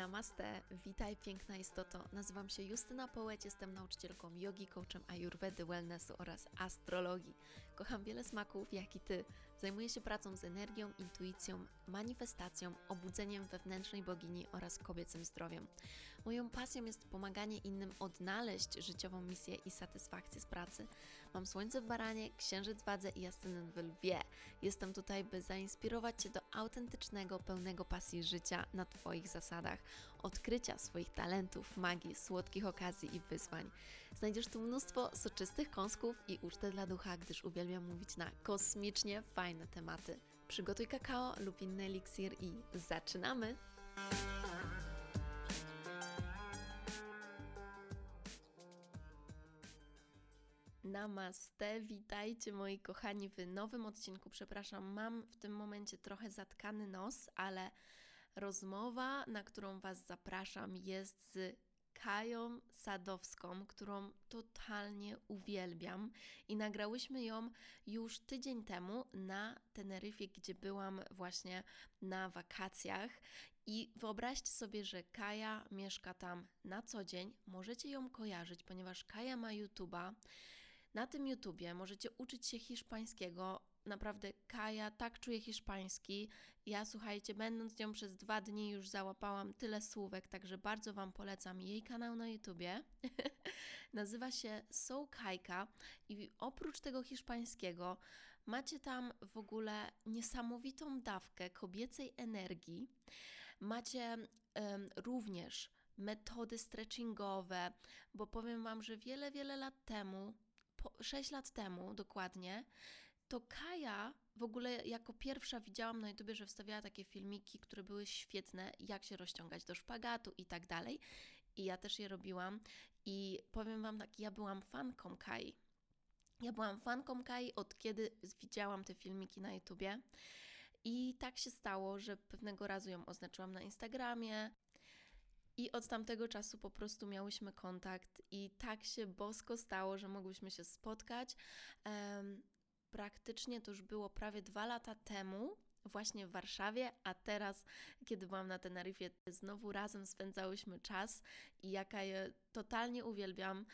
Namaste, witaj piękna istoto. Nazywam się Justyna Połeć, jestem nauczycielką jogi, coachem ayurvedy, wellnessu oraz astrologii. Kocham wiele smaków, jak i Ty. Zajmuję się pracą z energią, intuicją, manifestacją, obudzeniem wewnętrznej bogini oraz kobiecym zdrowiem. Moją pasją jest pomaganie innym odnaleźć życiową misję i satysfakcję z pracy. Mam słońce w baranie, księżyc w wadze i ascendent w lwie. Jestem tutaj, by zainspirować Cię do autentycznego, pełnego pasji życia na Twoich zasadach, odkrycia swoich talentów, magii, słodkich okazji i wyzwań. Znajdziesz tu mnóstwo soczystych kąsków i ucztę dla ducha, gdyż uwielbiam mówić na kosmicznie fajne tematy. Przygotuj kakao lub inny eliksir i zaczynamy! Namaste, witajcie moi kochani w nowym odcinku. Przepraszam, mam w tym momencie trochę zatkany nos, ale rozmowa, na którą Was zapraszam, jest z Kają Sadowską, którą totalnie uwielbiam i nagrałyśmy ją już tydzień temu na Teneryfie, gdzie byłam właśnie na wakacjach. I wyobraźcie sobie, że Kaja mieszka tam na co dzień. Możecie ją kojarzyć, ponieważ Kaja ma YouTube'a. Na tym YouTubie możecie uczyć się hiszpańskiego. Naprawdę Kaja tak czuje hiszpański. Ja słuchajcie, będąc nią przez dwa dni już załapałam tyle słówek, także bardzo Wam polecam jej kanał na YouTubie. Nazywa się So Kajka i oprócz tego hiszpańskiego macie tam w ogóle niesamowitą dawkę kobiecej energii. Macie um, również metody stretchingowe, bo powiem Wam, że wiele, wiele lat temu 6 lat temu dokładnie, to Kaja w ogóle jako pierwsza widziałam na YouTubie, że wstawiała takie filmiki, które były świetne, jak się rozciągać do szpagatu i tak dalej. I ja też je robiłam. I powiem Wam tak, ja byłam fanką Kai. Ja byłam fanką Kai od kiedy widziałam te filmiki na YouTubie. I tak się stało, że pewnego razu ją oznaczyłam na Instagramie. I od tamtego czasu po prostu miałyśmy kontakt, i tak się bosko stało, że mogłyśmy się spotkać. Praktycznie to już było prawie dwa lata temu, właśnie w Warszawie, a teraz, kiedy byłam na Teneryfie, znowu razem spędzałyśmy czas i jaka je totalnie uwielbiam.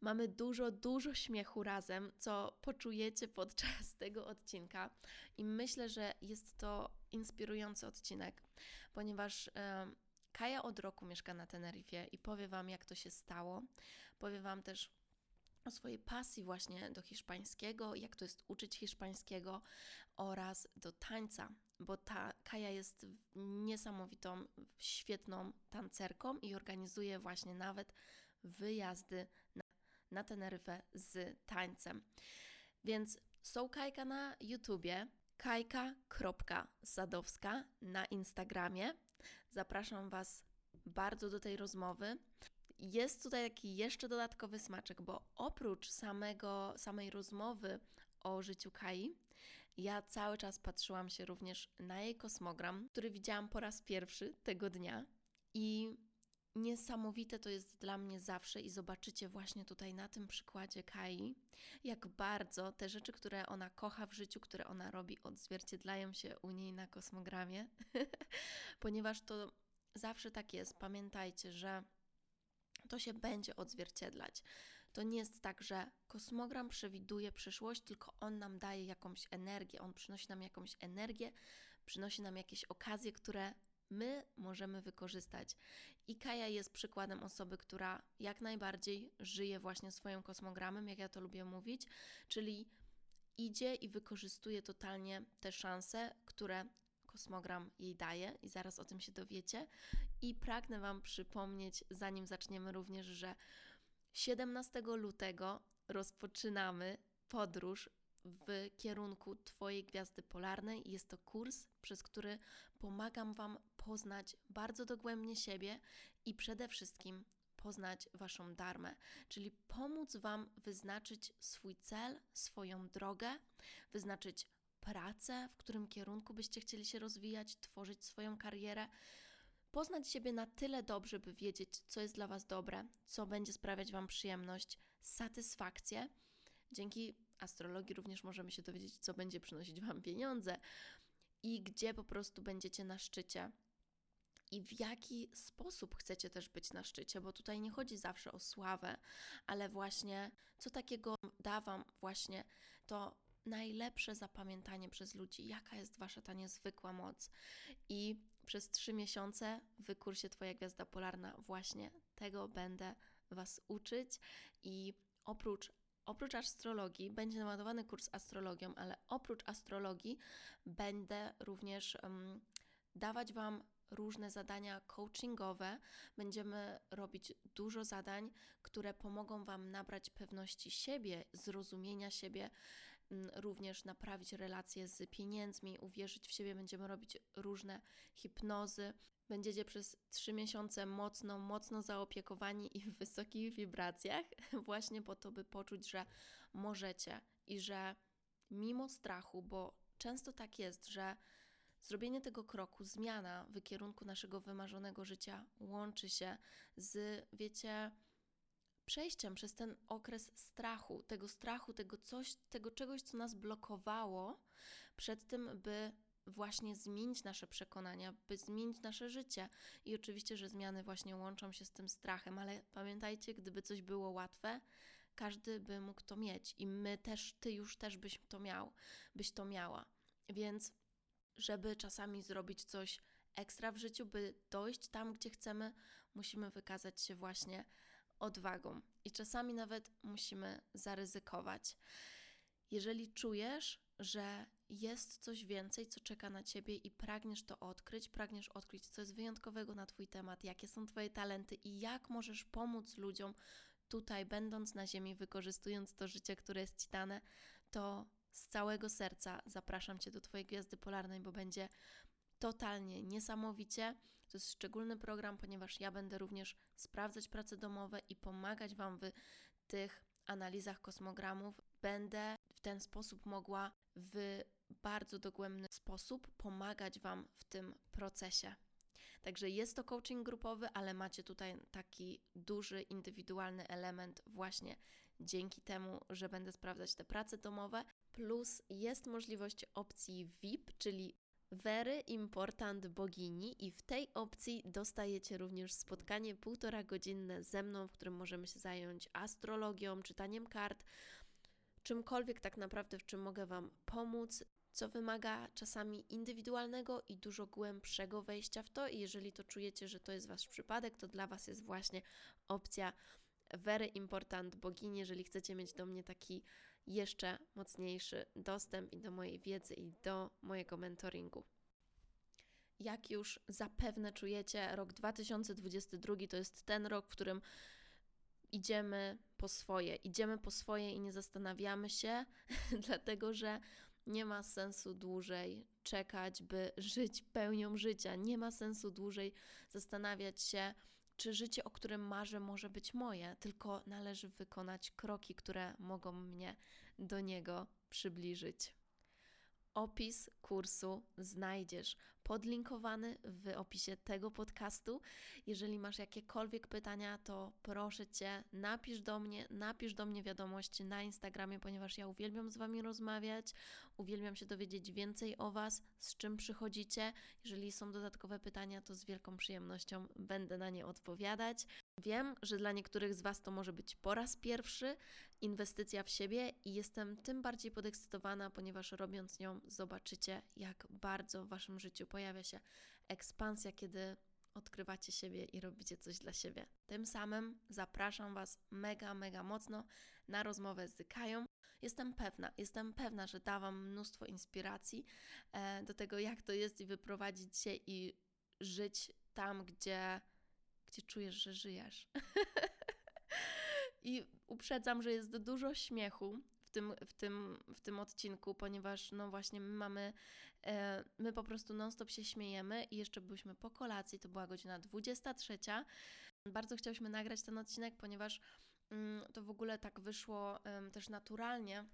Mamy dużo, dużo śmiechu razem, co poczujecie podczas tego odcinka, i myślę, że jest to inspirujący odcinek, ponieważ. Kaja od roku mieszka na Teneryfie i powie Wam, jak to się stało. Powie Wam też o swojej pasji właśnie do hiszpańskiego, jak to jest uczyć hiszpańskiego oraz do tańca, bo ta Kaja jest niesamowitą, świetną tancerką i organizuje właśnie nawet wyjazdy na, na Teneryfę z tańcem. Więc są Kajka na YouTubie, kajka.sadowska na Instagramie Zapraszam Was bardzo do tej rozmowy. Jest tutaj taki jeszcze dodatkowy smaczek, bo oprócz samego, samej rozmowy o życiu Kai, ja cały czas patrzyłam się również na jej kosmogram, który widziałam po raz pierwszy tego dnia i Niesamowite to jest dla mnie zawsze i zobaczycie właśnie tutaj na tym przykładzie Kai, jak bardzo te rzeczy, które ona kocha w życiu, które ona robi, odzwierciedlają się u niej na kosmogramie, ponieważ to zawsze tak jest. Pamiętajcie, że to się będzie odzwierciedlać. To nie jest tak, że kosmogram przewiduje przyszłość, tylko on nam daje jakąś energię, on przynosi nam jakąś energię, przynosi nam jakieś okazje, które my możemy wykorzystać. I Kaja jest przykładem osoby, która jak najbardziej żyje właśnie swoim kosmogramem, jak ja to lubię mówić, czyli idzie i wykorzystuje totalnie te szanse, które kosmogram jej daje, i zaraz o tym się dowiecie. I pragnę Wam przypomnieć, zanim zaczniemy również, że 17 lutego rozpoczynamy podróż w kierunku Twojej gwiazdy polarnej. Jest to kurs, przez który pomagam Wam poznać bardzo dogłębnie siebie i przede wszystkim poznać Waszą darmę, czyli pomóc Wam wyznaczyć swój cel, swoją drogę, wyznaczyć pracę, w którym kierunku byście chcieli się rozwijać, tworzyć swoją karierę. Poznać siebie na tyle dobrze, by wiedzieć, co jest dla Was dobre, co będzie sprawiać Wam przyjemność, satysfakcję. Dzięki astrologii również możemy się dowiedzieć, co będzie przynosić Wam pieniądze i gdzie po prostu będziecie na szczycie i w jaki sposób chcecie też być na szczycie, bo tutaj nie chodzi zawsze o sławę, ale właśnie co takiego da Wam właśnie to najlepsze zapamiętanie przez ludzi, jaka jest Wasza ta niezwykła moc. I przez trzy miesiące w kursie Twoja Gwiazda Polarna właśnie tego będę Was uczyć i oprócz oprócz astrologii będzie naładowany kurs astrologią, ale oprócz astrologii będę również um, dawać Wam różne zadania coachingowe. Będziemy robić dużo zadań, które pomogą Wam nabrać pewności siebie, zrozumienia siebie, również naprawić relacje z pieniędzmi, uwierzyć w siebie. Będziemy robić różne hipnozy. Będziecie przez trzy miesiące mocno, mocno zaopiekowani i w wysokich wibracjach, właśnie po to, by poczuć, że możecie i że mimo strachu, bo często tak jest, że Zrobienie tego kroku, zmiana w kierunku naszego wymarzonego życia łączy się z, wiecie, przejściem przez ten okres strachu, tego strachu, tego coś, tego czegoś, co nas blokowało przed tym, by właśnie zmienić nasze przekonania, by zmienić nasze życie. I oczywiście, że zmiany właśnie łączą się z tym strachem, ale pamiętajcie, gdyby coś było łatwe, każdy by mógł to mieć i my też, ty już też byś to miał, byś to miała. Więc żeby czasami zrobić coś ekstra w życiu, by dojść tam, gdzie chcemy, musimy wykazać się właśnie odwagą i czasami nawet musimy zaryzykować. Jeżeli czujesz, że jest coś więcej, co czeka na ciebie i pragniesz to odkryć, pragniesz odkryć, co jest wyjątkowego na Twój temat, jakie są Twoje talenty i jak możesz pomóc ludziom tutaj, będąc na Ziemi, wykorzystując to życie, które jest Ci dane, to z całego serca zapraszam Cię do Twojej gwiazdy polarnej, bo będzie totalnie niesamowicie. To jest szczególny program, ponieważ ja będę również sprawdzać prace domowe i pomagać Wam w tych analizach kosmogramów. Będę w ten sposób mogła w bardzo dogłębny sposób pomagać Wam w tym procesie. Także jest to coaching grupowy, ale macie tutaj taki duży, indywidualny element właśnie dzięki temu, że będę sprawdzać te prace domowe. Plus jest możliwość opcji VIP, czyli Very Important Bogini i w tej opcji dostajecie również spotkanie półtora godzinne ze mną, w którym możemy się zająć astrologią, czytaniem kart, czymkolwiek tak naprawdę, w czym mogę Wam pomóc, co wymaga czasami indywidualnego i dużo głębszego wejścia w to. I jeżeli to czujecie, że to jest Wasz przypadek, to dla Was jest właśnie opcja Very Important Bogini, jeżeli chcecie mieć do mnie taki jeszcze mocniejszy dostęp i do mojej wiedzy i do mojego mentoringu. Jak już zapewne czujecie, rok 2022 to jest ten rok, w którym idziemy po swoje. Idziemy po swoje i nie zastanawiamy się, dlatego że nie ma sensu dłużej czekać, by żyć pełnią życia. Nie ma sensu dłużej zastanawiać się, czy życie, o którym marzę, może być moje, tylko należy wykonać kroki, które mogą mnie do niego przybliżyć. Opis kursu znajdziesz podlinkowany w opisie tego podcastu. Jeżeli masz jakiekolwiek pytania, to proszę Cię, napisz do mnie, napisz do mnie wiadomość na Instagramie, ponieważ ja uwielbiam z Wami rozmawiać, uwielbiam się dowiedzieć więcej o Was, z czym przychodzicie. Jeżeli są dodatkowe pytania, to z wielką przyjemnością będę na nie odpowiadać. Wiem, że dla niektórych z Was to może być po raz pierwszy inwestycja w siebie i jestem tym bardziej podekscytowana, ponieważ robiąc nią zobaczycie, jak bardzo w Waszym życiu pojawia się ekspansja, kiedy odkrywacie siebie i robicie coś dla siebie. Tym samym zapraszam Was mega, mega mocno na rozmowę z Kają. Jestem pewna, jestem pewna, że da Wam mnóstwo inspiracji e, do tego, jak to jest i wyprowadzić się i żyć tam, gdzie, gdzie czujesz, że żyjesz. I uprzedzam, że jest dużo śmiechu tym, w tym, w tym odcinku, ponieważ no właśnie my mamy, e, my po prostu non-stop się śmiejemy i jeszcze byliśmy po kolacji, to była godzina 23. Bardzo chciałyśmy nagrać ten odcinek, ponieważ mm, to w ogóle tak wyszło też naturalnie,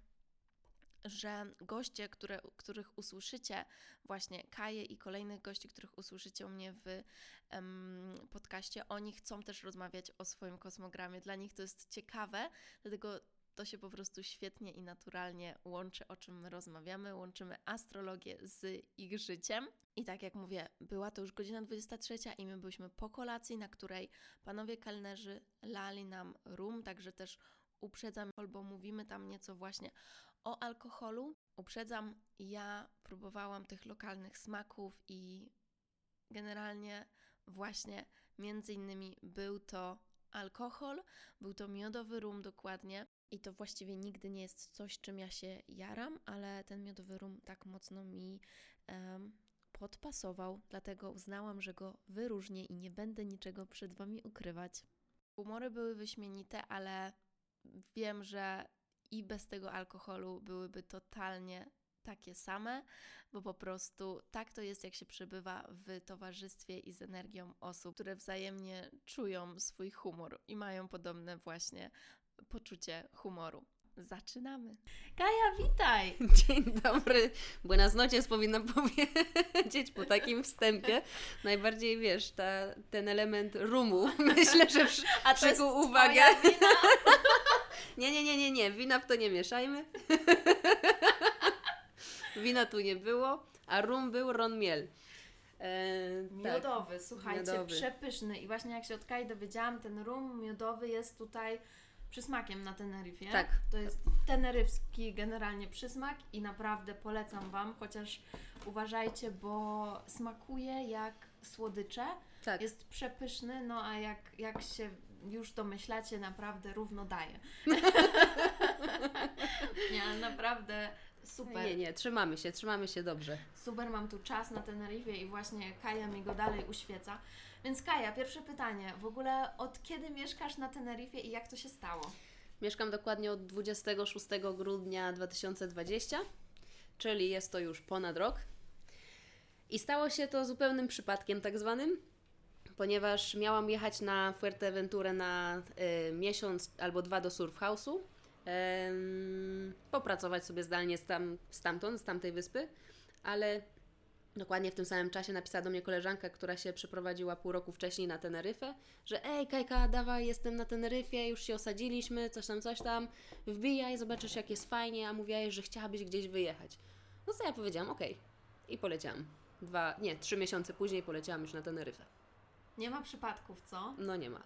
że goście, które, których usłyszycie, właśnie Kaję i kolejnych gości, których usłyszycie u mnie w um, podcaście, oni chcą też rozmawiać o swoim kosmogramie. Dla nich to jest ciekawe, dlatego to się po prostu świetnie i naturalnie łączy, o czym my rozmawiamy. Łączymy astrologię z ich życiem. I tak jak mówię, była to już godzina 23 i my byliśmy po kolacji, na której panowie kelnerzy lali nam rum, także też uprzedzam, albo mówimy tam nieco właśnie o alkoholu. Uprzedzam, ja próbowałam tych lokalnych smaków i generalnie właśnie między innymi był to alkohol, był to miodowy rum dokładnie. I to właściwie nigdy nie jest coś, czym ja się jaram, ale ten miodowy rum tak mocno mi um, podpasował, dlatego uznałam, że go wyróżnię i nie będę niczego przed Wami ukrywać. Humory były wyśmienite, ale wiem, że i bez tego alkoholu byłyby totalnie takie same, bo po prostu tak to jest, jak się przebywa w towarzystwie i z energią osób, które wzajemnie czują swój humor i mają podobne właśnie poczucie humoru. Zaczynamy. Kaja, witaj! Dzień dobry. Buenas noches powinnam powiedzieć po takim wstępie. Najbardziej, wiesz, ta, ten element rumu. Myślę, że przy, A to przykuł uwagę. Nie, nie, nie, nie, nie. Wina w to nie mieszajmy. Wina tu nie było, a rum był ron miel. E, tak. miodowy, tak. słuchajcie, miodowy. przepyszny. I właśnie jak się od Kai dowiedziałam, ten rum miodowy jest tutaj przysmakiem na Teneryfie. Tak. To jest teneryfski generalnie przysmak i naprawdę polecam Wam, chociaż uważajcie, bo smakuje jak słodycze. Tak. Jest przepyszny, no a jak, jak się już domyślacie, naprawdę równo daje. nie, naprawdę super. Nie, nie, trzymamy się, trzymamy się dobrze. Super, mam tu czas na Teneryfie i właśnie Kaja mi go dalej uświeca. Więc Kaja, pierwsze pytanie. W ogóle od kiedy mieszkasz na Teneryfie i jak to się stało? Mieszkam dokładnie od 26 grudnia 2020, czyli jest to już ponad rok. I stało się to zupełnym przypadkiem tak zwanym, ponieważ miałam jechać na Fuerteventurę na y, miesiąc albo dwa do surf house'u, popracować sobie zdalnie tam, stamtąd, z tamtej wyspy, ale Dokładnie w tym samym czasie napisała do mnie koleżanka, która się przeprowadziła pół roku wcześniej na Teneryfę, że ej Kajka, dawaj, jestem na Teneryfie, już się osadziliśmy, coś tam, coś tam, wbijaj, zobaczysz jak jest fajnie, a mówiłaś, że chciałabyś gdzieś wyjechać. No co ja powiedziałam, okej. Okay. I poleciałam. Dwa, nie, trzy miesiące później poleciałam już na Teneryfę. Nie ma przypadków, co? No nie ma.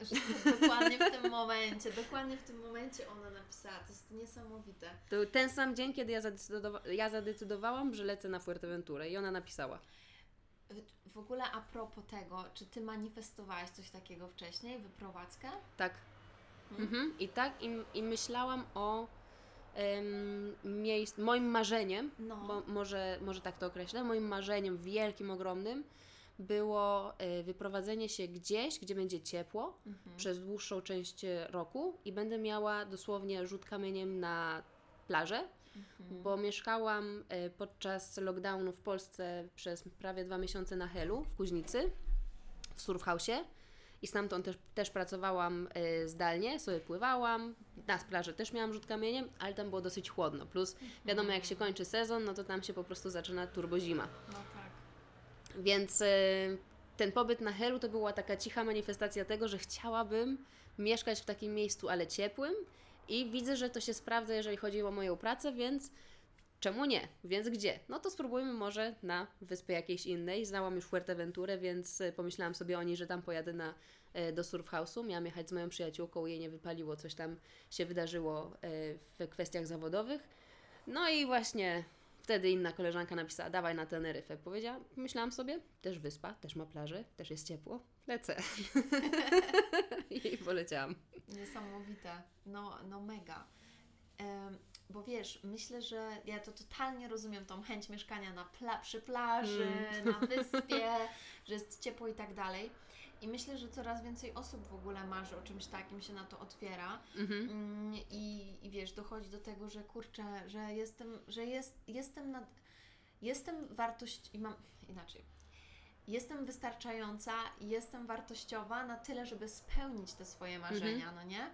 Dokładnie w tym momencie, dokładnie w tym momencie ona napisała. To jest niesamowite. To ten sam dzień, kiedy ja, zadecydowa ja zadecydowałam, że lecę na Fuerteventurę i ona napisała. W ogóle a propos tego, czy Ty manifestowałaś coś takiego wcześniej, wyprowadzkę? Tak. Hmm? Mhm. I tak, i, i myślałam o miejsc, moim marzeniem, no. bo może, może tak to określę, moim marzeniem wielkim, ogromnym, było y, wyprowadzenie się gdzieś, gdzie będzie ciepło mhm. przez dłuższą część roku i będę miała dosłownie rzut kamieniem na plażę, mhm. bo mieszkałam y, podczas lockdownu w Polsce przez prawie dwa miesiące na Helu w Kuźnicy, w surfhausie i stamtąd też, też pracowałam y, zdalnie, sobie pływałam, na plaży też miałam rzut kamieniem, ale tam było dosyć chłodno, plus wiadomo jak się mhm. kończy sezon, no to tam się po prostu zaczyna turbozima. No tak. Więc y, ten pobyt na Helu to była taka cicha manifestacja tego, że chciałabym mieszkać w takim miejscu, ale ciepłym i widzę, że to się sprawdza, jeżeli chodzi o moją pracę, więc czemu nie? Więc gdzie? No to spróbujmy może na wyspę jakiejś innej. Znałam już Fuerteventurę, więc y, pomyślałam sobie o niej, że tam pojadę na, y, do surf house'u. Miałam jechać z moją przyjaciółką, jej nie wypaliło, coś tam się wydarzyło w kwestiach zawodowych. No i właśnie Wtedy inna koleżanka napisała, dawaj na Teneryfę. Powiedziałam, myślałam sobie, też wyspa, też ma plażę, też jest ciepło, lecę. I poleciałam. Niesamowite, no, no mega. Um, bo wiesz, myślę, że ja to totalnie rozumiem, tą chęć mieszkania na pla przy plaży, mm. na wyspie, że jest ciepło i tak dalej. I myślę, że coraz więcej osób w ogóle marzy o czymś takim, się na to otwiera. Mhm. Mm, I, I wiesz, dochodzi do tego, że kurczę, że jestem, że jest, jestem nad, jestem wartość i mam inaczej. Jestem wystarczająca jestem wartościowa na tyle, żeby spełnić te swoje marzenia, mhm. no nie?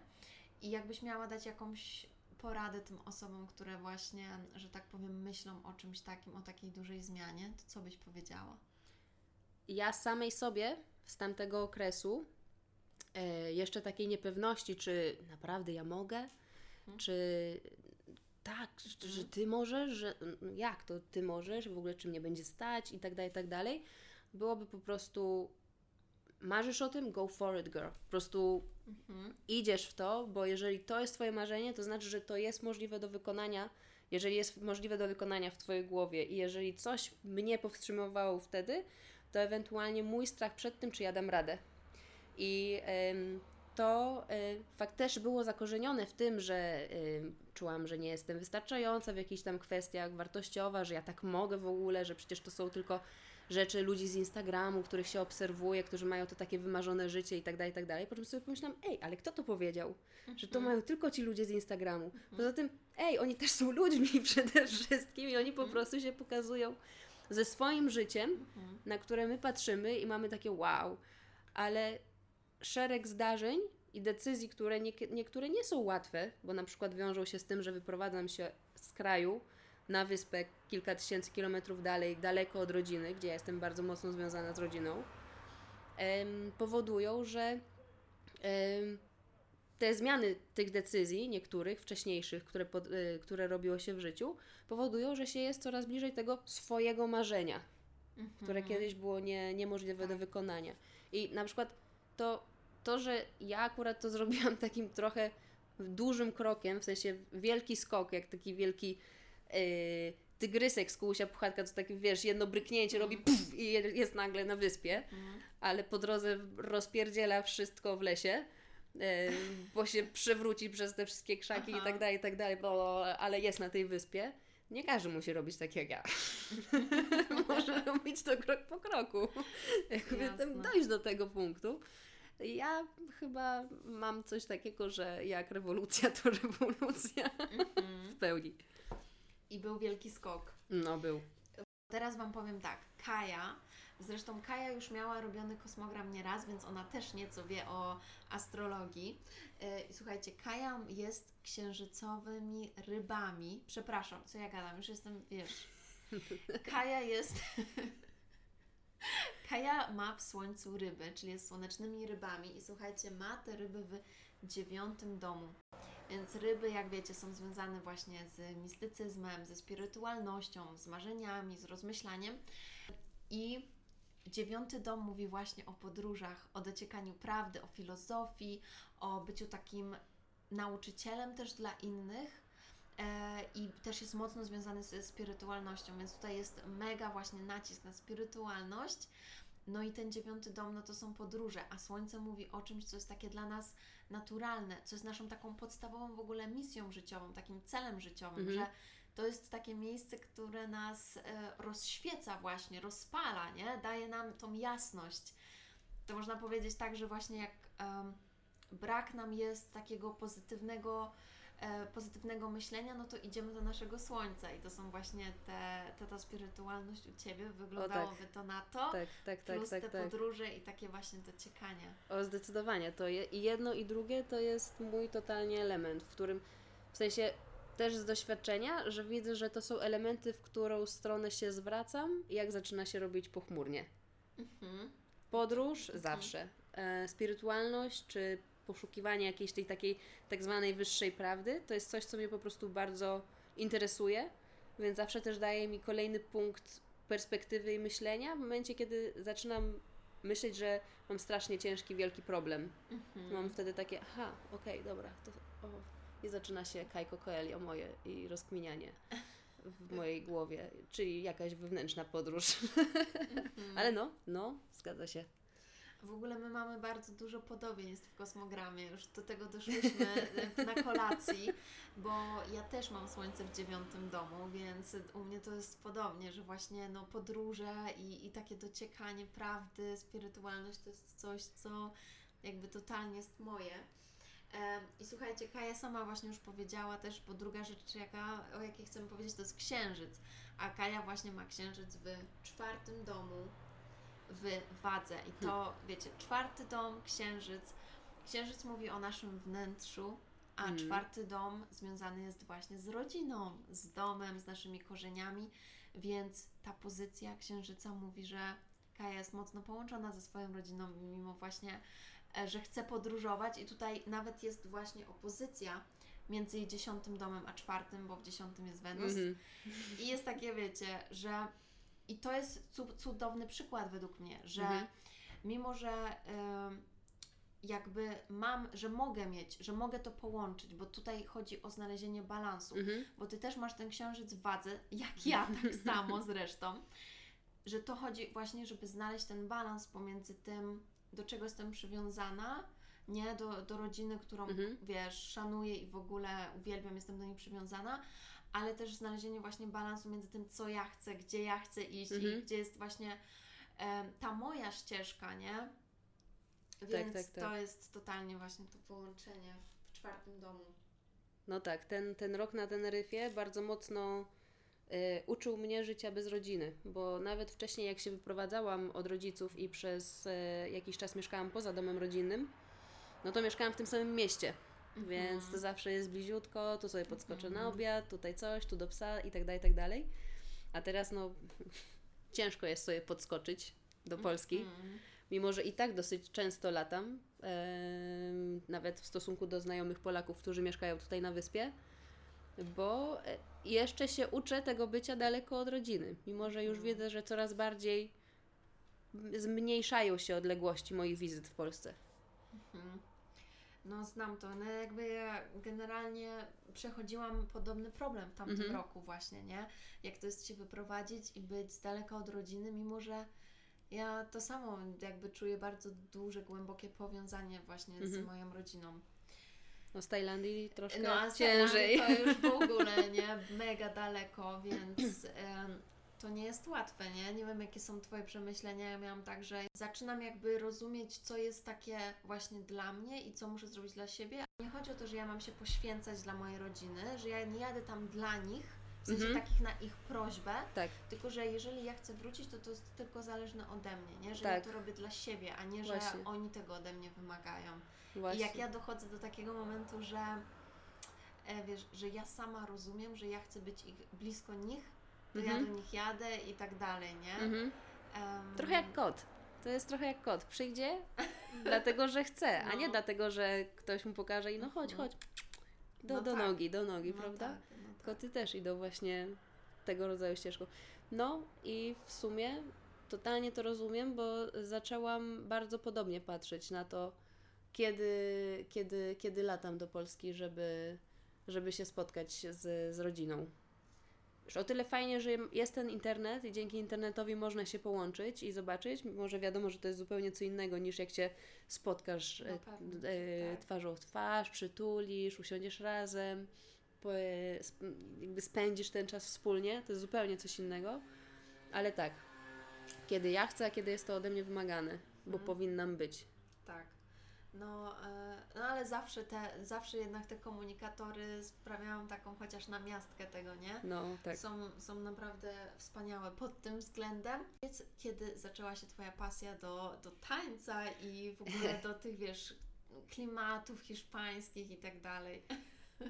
I jakbyś miała dać jakąś poradę tym osobom, które właśnie, że tak powiem, myślą o czymś takim, o takiej dużej zmianie, to co byś powiedziała? Ja samej sobie z tamtego okresu, e, jeszcze takiej niepewności, czy naprawdę ja mogę, mhm. czy tak, mhm. że ty możesz, że jak to ty możesz, w ogóle czym nie będzie stać i tak dalej, i tak dalej, byłoby po prostu marzysz o tym, go for it, girl. Po prostu mhm. idziesz w to, bo jeżeli to jest Twoje marzenie, to znaczy, że to jest możliwe do wykonania. Jeżeli jest możliwe do wykonania w Twojej głowie i jeżeli coś mnie powstrzymywało wtedy, to ewentualnie mój strach przed tym, czy ja dam radę. I to y, fakt też było zakorzenione w tym, że czułam, że nie jestem wystarczająca w jakichś tam kwestiach wartościowa, że ja tak mogę w ogóle, że przecież to są tylko rzeczy ludzi z Instagramu, których się obserwuje, którzy mają to takie wymarzone życie i tak dalej, i tak dalej. Po czym sobie pomyślałam, ej, ale kto to powiedział? Że to mhm. mają tylko ci ludzie z Instagramu. Mhm. Poza tym, ej, oni też są ludźmi przede wszystkim i oni po mhm. prostu się pokazują ze swoim życiem, na które my patrzymy i mamy takie wow. Ale szereg zdarzeń i decyzji, które nie, niektóre nie są łatwe, bo na przykład wiążą się z tym, że wyprowadzam się z kraju, na wyspę kilka tysięcy kilometrów dalej, daleko od rodziny, gdzie ja jestem bardzo mocno związana z rodziną, em, powodują, że em, te zmiany tych decyzji, niektórych wcześniejszych, które, pod, y, które robiło się w życiu, powodują, że się jest coraz bliżej tego swojego marzenia, mhm. które kiedyś było nie, niemożliwe tak. do wykonania. I na przykład to, to, że ja akurat to zrobiłam takim trochę dużym krokiem, w sensie wielki skok, jak taki wielki yy, tygrysek z Kułusia Puchatka, to takie, wiesz, jedno bryknięcie robi mhm. puf, i jest nagle na wyspie, mm. ale po drodze rozpierdziela wszystko w lesie, bo się przewróci przez te wszystkie krzaki Aha. i tak dalej, i tak dalej, bo, ale jest na tej wyspie. Nie każdy musi robić tak jak ja. Może robić to krok po kroku. Jakby dojść do tego punktu. Ja chyba mam coś takiego, że jak rewolucja, to rewolucja -hmm. w pełni. I był wielki skok. No, był. Teraz Wam powiem tak. Kaja, zresztą Kaja już miała robiony kosmogram nieraz, więc ona też nieco wie o astrologii. Yy, słuchajcie, Kaja jest księżycowymi rybami. Przepraszam, co ja gadam, już jestem, wiesz. Kaja jest. Kaja ma w słońcu ryby, czyli jest słonecznymi rybami i słuchajcie, ma te ryby w dziewiątym domu. Więc ryby, jak wiecie, są związane właśnie z mistycyzmem, ze spirytualnością, z marzeniami, z rozmyślaniem. I dziewiąty dom mówi właśnie o podróżach, o dociekaniu prawdy, o filozofii, o byciu takim nauczycielem też dla innych. E, I też jest mocno związany ze spirytualnością, więc tutaj jest mega właśnie nacisk na spirytualność. No i ten dziewiąty dom, no to są podróże, a Słońce mówi o czymś, co jest takie dla nas naturalne, co jest naszą taką podstawową w ogóle misją życiową, takim celem życiowym, mhm. że to jest takie miejsce, które nas e, rozświeca właśnie, rozpala, nie? Daje nam tą jasność. To można powiedzieć tak, że właśnie jak um, brak nam jest takiego pozytywnego E, pozytywnego myślenia, no to idziemy do naszego słońca i to są właśnie te, te ta spirytualność u Ciebie, wyglądałoby tak. to na to, tak, tak, tak, plus tak, te tak. podróże i takie właśnie dociekanie. O, zdecydowanie, to je, jedno i drugie to jest mój totalnie element, w którym, w sensie też z doświadczenia, że widzę, że to są elementy, w którą stronę się zwracam, jak zaczyna się robić pochmurnie. Mhm. Podróż mhm. zawsze. E, spirytualność czy poszukiwanie jakiejś tej takiej tak zwanej wyższej prawdy, to jest coś, co mnie po prostu bardzo interesuje, więc zawsze też daje mi kolejny punkt perspektywy i myślenia w momencie, kiedy zaczynam myśleć, że mam strasznie ciężki, wielki problem. Mhm. Mam wtedy takie, aha, okej, okay, dobra, to o. i zaczyna się Kajko Coelho moje i rozkminianie w mojej głowie, czyli jakaś wewnętrzna podróż. Mhm. Ale no, no, zgadza się. W ogóle my mamy bardzo dużo podobieństw w kosmogramie. Już do tego doszłyśmy e, na kolacji, bo ja też mam Słońce w dziewiątym domu, więc u mnie to jest podobnie, że właśnie no, podróże i, i takie dociekanie prawdy, spirytualność to jest coś, co jakby totalnie jest moje. I słuchajcie, Kaja sama właśnie już powiedziała też, bo druga rzecz, jaka, o jakiej chcemy powiedzieć, to jest księżyc. A Kaja właśnie ma księżyc w czwartym domu, w wadze. I to, hmm. wiecie, czwarty dom, księżyc. Księżyc mówi o naszym wnętrzu, a hmm. czwarty dom związany jest właśnie z rodziną, z domem, z naszymi korzeniami, więc ta pozycja księżyca mówi, że Kaja jest mocno połączona ze swoją rodziną, mimo właśnie, że chce podróżować i tutaj nawet jest właśnie opozycja między jej dziesiątym domem a czwartym, bo w dziesiątym jest Wenus. Mm -hmm. I jest takie, wiecie, że i to jest cudowny przykład według mnie, że mm -hmm. mimo, że y, jakby mam, że mogę mieć, że mogę to połączyć, bo tutaj chodzi o znalezienie balansu, mm -hmm. bo Ty też masz ten księżyc w wadze, jak ja tak samo zresztą, że to chodzi właśnie, żeby znaleźć ten balans pomiędzy tym, do czego jestem przywiązana, nie do, do rodziny, którą mhm. wiesz, szanuję i w ogóle uwielbiam, jestem do niej przywiązana, ale też znalezienie właśnie balansu między tym, co ja chcę, gdzie ja chcę iść mhm. i gdzie jest właśnie e, ta moja ścieżka, nie? Tak, Więc tak, tak, tak. to jest totalnie właśnie to połączenie w czwartym domu. No tak, ten, ten rok na Teneryfie bardzo mocno uczył mnie życia bez rodziny, bo nawet wcześniej jak się wyprowadzałam od rodziców i przez y, jakiś czas mieszkałam poza domem rodzinnym, no to mieszkałam w tym samym mieście. Mhm. Więc to zawsze jest bliziutko, tu sobie podskoczę na mhm. obiad, tutaj coś, tu do psa i tak dalej, i tak dalej. A teraz no ciężko jest sobie podskoczyć do Polski, mhm. mimo że i tak dosyć często latam, e, nawet w stosunku do znajomych Polaków, którzy mieszkają tutaj na wyspie, bo e, jeszcze się uczę tego bycia daleko od rodziny, mimo że już wiedzę, że coraz bardziej zmniejszają się odległości moich wizyt w Polsce. Mhm. No znam to, no jakby ja generalnie przechodziłam podobny problem w tamtym mhm. roku właśnie, nie? Jak to jest się wyprowadzić i być z daleka od rodziny, mimo że ja to samo jakby czuję bardzo duże, głębokie powiązanie właśnie mhm. z moją rodziną. No z Tajlandii troszkę no, a ciężej. to już w ogóle, nie? Mega daleko, więc to nie jest łatwe, nie? Nie wiem, jakie są Twoje przemyślenia. Ja miałam tak, że zaczynam jakby rozumieć, co jest takie właśnie dla mnie i co muszę zrobić dla siebie. Nie chodzi o to, że ja mam się poświęcać dla mojej rodziny, że ja nie jadę tam dla nich, w sensie mhm. takich na ich prośbę, tak. tylko że jeżeli ja chcę wrócić, to to jest tylko zależne ode mnie, nie? Że tak. ja to robię dla siebie, a nie, że Właśnie. oni tego ode mnie wymagają. Właśnie. I jak ja dochodzę do takiego momentu, że e, wiesz, że ja sama rozumiem, że ja chcę być ich, blisko nich, to mhm. ja do nich jadę i tak dalej, nie? Mhm. Um... Trochę jak kot. To jest trochę jak kot. Przyjdzie dlatego, że chce, no. a nie no. dlatego, że ktoś mu pokaże i no chodź, mhm. chodź. Do, no do tak. nogi, do nogi, no prawda? No tak. Koty też idą właśnie tego rodzaju ścieżką. No i w sumie totalnie to rozumiem, bo zaczęłam bardzo podobnie patrzeć na to, kiedy, kiedy, kiedy latam do Polski, żeby, żeby się spotkać z, z rodziną. Już o tyle fajnie, że jest ten internet i dzięki internetowi można się połączyć i zobaczyć, mimo że wiadomo, że to jest zupełnie co innego niż jak się spotkasz no, e, tak. twarzą w twarz, przytulisz, usiądziesz razem, e, jakby spędzisz ten czas wspólnie, to jest zupełnie coś innego. Ale tak, kiedy ja chcę, a kiedy jest to ode mnie wymagane, bo mhm. powinnam być. Tak. No, e, no ale zawsze te, zawsze jednak te komunikatory sprawiają taką chociaż namiastkę tego, nie? No, tak. Są, są naprawdę wspaniałe pod tym względem. Więc kiedy zaczęła się Twoja pasja do, do tańca i w ogóle do tych, wiesz, klimatów hiszpańskich i tak dalej?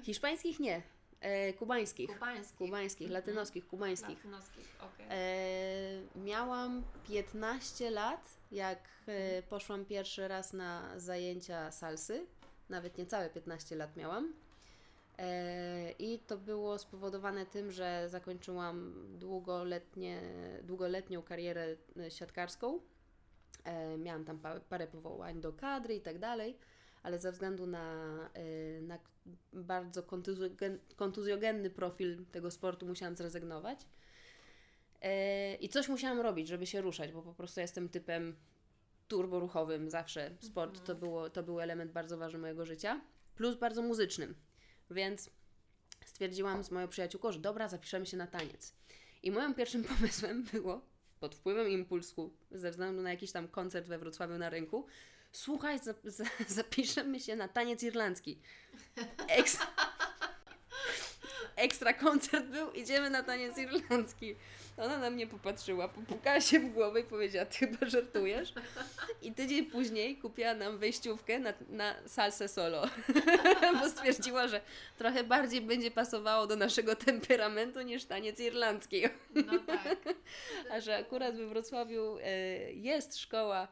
Hiszpańskich nie. E, kubańskich. Kubańskich. Kubańskich, latynoskich, kubańskich. Latynoskich. Okay. E, miałam 15 lat, jak e, mhm. poszłam pierwszy raz na zajęcia salsy. Nawet niecałe 15 lat miałam. E, I to było spowodowane tym, że zakończyłam długoletnie, długoletnią karierę e, siatkarską. Miałam tam parę powołań do kadry i tak dalej ale ze względu na, y, na bardzo kontuzjogen, kontuzjogenny profil tego sportu musiałam zrezygnować. Y, I coś musiałam robić, żeby się ruszać, bo po prostu jestem typem turboruchowym zawsze. Sport to, mhm. było, to był element bardzo ważny mojego życia, plus bardzo muzycznym. Więc stwierdziłam z moją przyjaciółką, że dobra, zapiszemy się na taniec. I moim pierwszym pomysłem było, pod wpływem impulsu, ze względu na jakiś tam koncert we Wrocławiu na rynku, słuchaj, zapiszemy się na taniec irlandzki. Eks ekstra koncert był, idziemy na taniec irlandzki. Ona na mnie popatrzyła, popukała się w głowę i powiedziała, ty chyba żartujesz? I tydzień później kupiła nam wejściówkę na, na salsę solo, bo stwierdziła, że trochę bardziej będzie pasowało do naszego temperamentu niż taniec irlandzki. No tak. A że akurat we Wrocławiu e, jest szkoła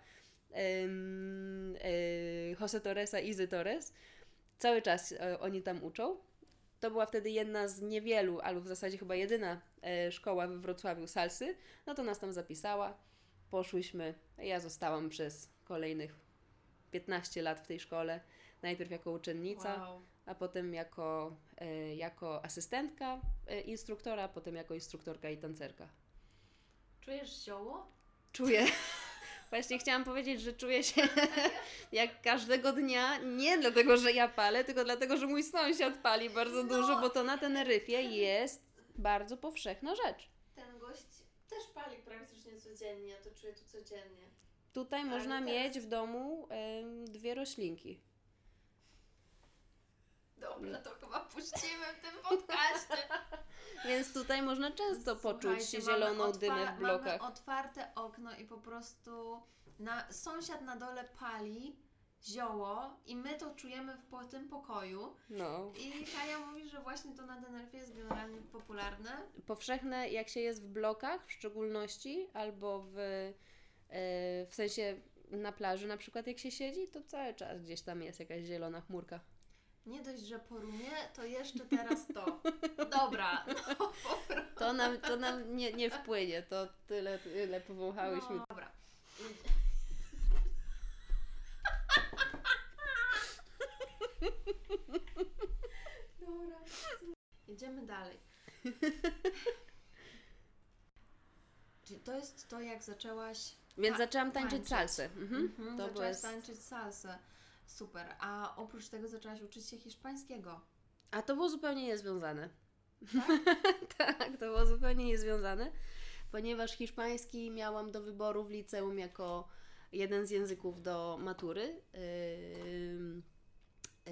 Jose Torresa, Izy Torres. Cały czas e, oni tam uczą to była wtedy jedna z niewielu, albo w zasadzie chyba jedyna e, szkoła we Wrocławiu salsy, no to nas tam zapisała. Poszłyśmy, ja zostałam przez kolejnych 15 lat w tej szkole. Najpierw jako uczennica, wow. a potem jako, e, jako asystentka e, instruktora, potem jako instruktorka i tancerka. Czujesz zioło? Czuję. Właśnie chciałam powiedzieć, że czuję się jak każdego dnia, nie dlatego, że ja palę, tylko dlatego, że mój sąsiad pali bardzo no. dużo, bo to na Teneryfie jest bardzo powszechna rzecz. Ten gość też pali praktycznie codziennie, ja to czuję tu codziennie. Tutaj Ale można teraz... mieć w domu y, dwie roślinki. Dobra, to chyba puścimy w tym podcaście. Więc tutaj można często poczuć się zieloną dymę w blokach. Mamy otwarte okno i po prostu na, sąsiad na dole pali zioło i my to czujemy w po tym pokoju. No. I Kaja mówi, że właśnie to na Teneryfie jest generalnie popularne. Powszechne jak się jest w blokach w szczególności, albo w, yy, w sensie na plaży na przykład jak się siedzi, to cały czas gdzieś tam jest jakaś zielona chmurka. Nie dość, że porumie, to jeszcze teraz to. Dobra. No, to nam, to nam nie, nie wpłynie, to tyle, tyle powąchałyśmy. No, dobra. Dobra. Jedziemy dalej. Czyli to jest to, jak zaczęłaś. Więc zaczęłam tańczyć, tańczyć. salsę. Mhm. Mhm, to zaczęłaś tańczyć salsę. Super. A oprócz tego zaczęłaś uczyć się hiszpańskiego. A to było zupełnie niezwiązane. Tak? tak, to było zupełnie niezwiązane, ponieważ hiszpański miałam do wyboru w liceum jako jeden z języków do matury. Yy,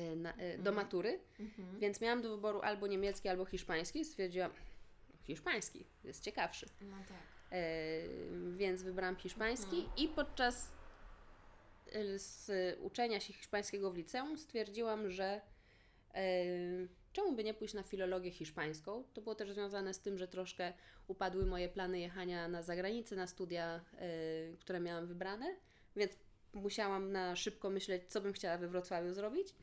yy, na, yy, do mhm. matury, mhm. więc miałam do wyboru albo niemiecki, albo hiszpański. Stwierdziłam, hiszpański jest ciekawszy. No tak. Yy, więc wybrałam hiszpański mhm. i podczas z uczenia się hiszpańskiego w liceum stwierdziłam, że e, czemu by nie pójść na filologię hiszpańską? To było też związane z tym, że troszkę upadły moje plany jechania na zagranicę, na studia, e, które miałam wybrane, więc musiałam na szybko myśleć, co bym chciała we Wrocławiu zrobić.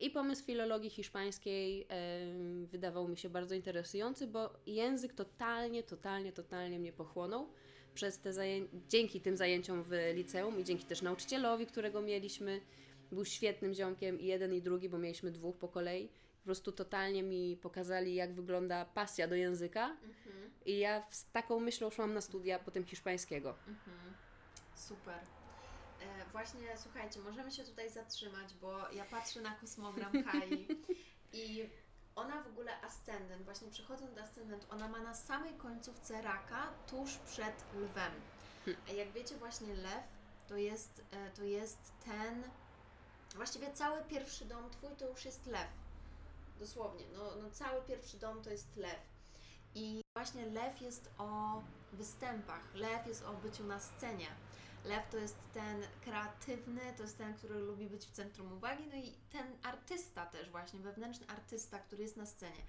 I pomysł filologii hiszpańskiej e, wydawał mi się bardzo interesujący, bo język totalnie, totalnie, totalnie mnie pochłonął przez te zajęcia, dzięki tym zajęciom w liceum i dzięki też nauczycielowi, którego mieliśmy, był świetnym ziomkiem i jeden i drugi, bo mieliśmy dwóch po kolei. Po prostu totalnie mi pokazali, jak wygląda pasja do języka. Mhm. I ja z taką myślą szłam na studia potem hiszpańskiego. Mhm. Super. E, właśnie, słuchajcie, możemy się tutaj zatrzymać, bo ja patrzę na kosmogram Kai i ona w ogóle ascendent, właśnie przechodząc do ascendent, ona ma na samej końcówce raka, tuż przed lwem. Hmm. A jak wiecie, właśnie lew to jest, e, to jest ten, właściwie cały pierwszy dom twój to już jest lew. Dosłownie, no, no cały pierwszy dom to jest lew. I właśnie lew jest o występach, lew jest o byciu na scenie. Lew to jest ten kreatywny, to jest ten, który lubi być w centrum uwagi, no i ten artysta też właśnie, wewnętrzny artysta, który jest na scenie.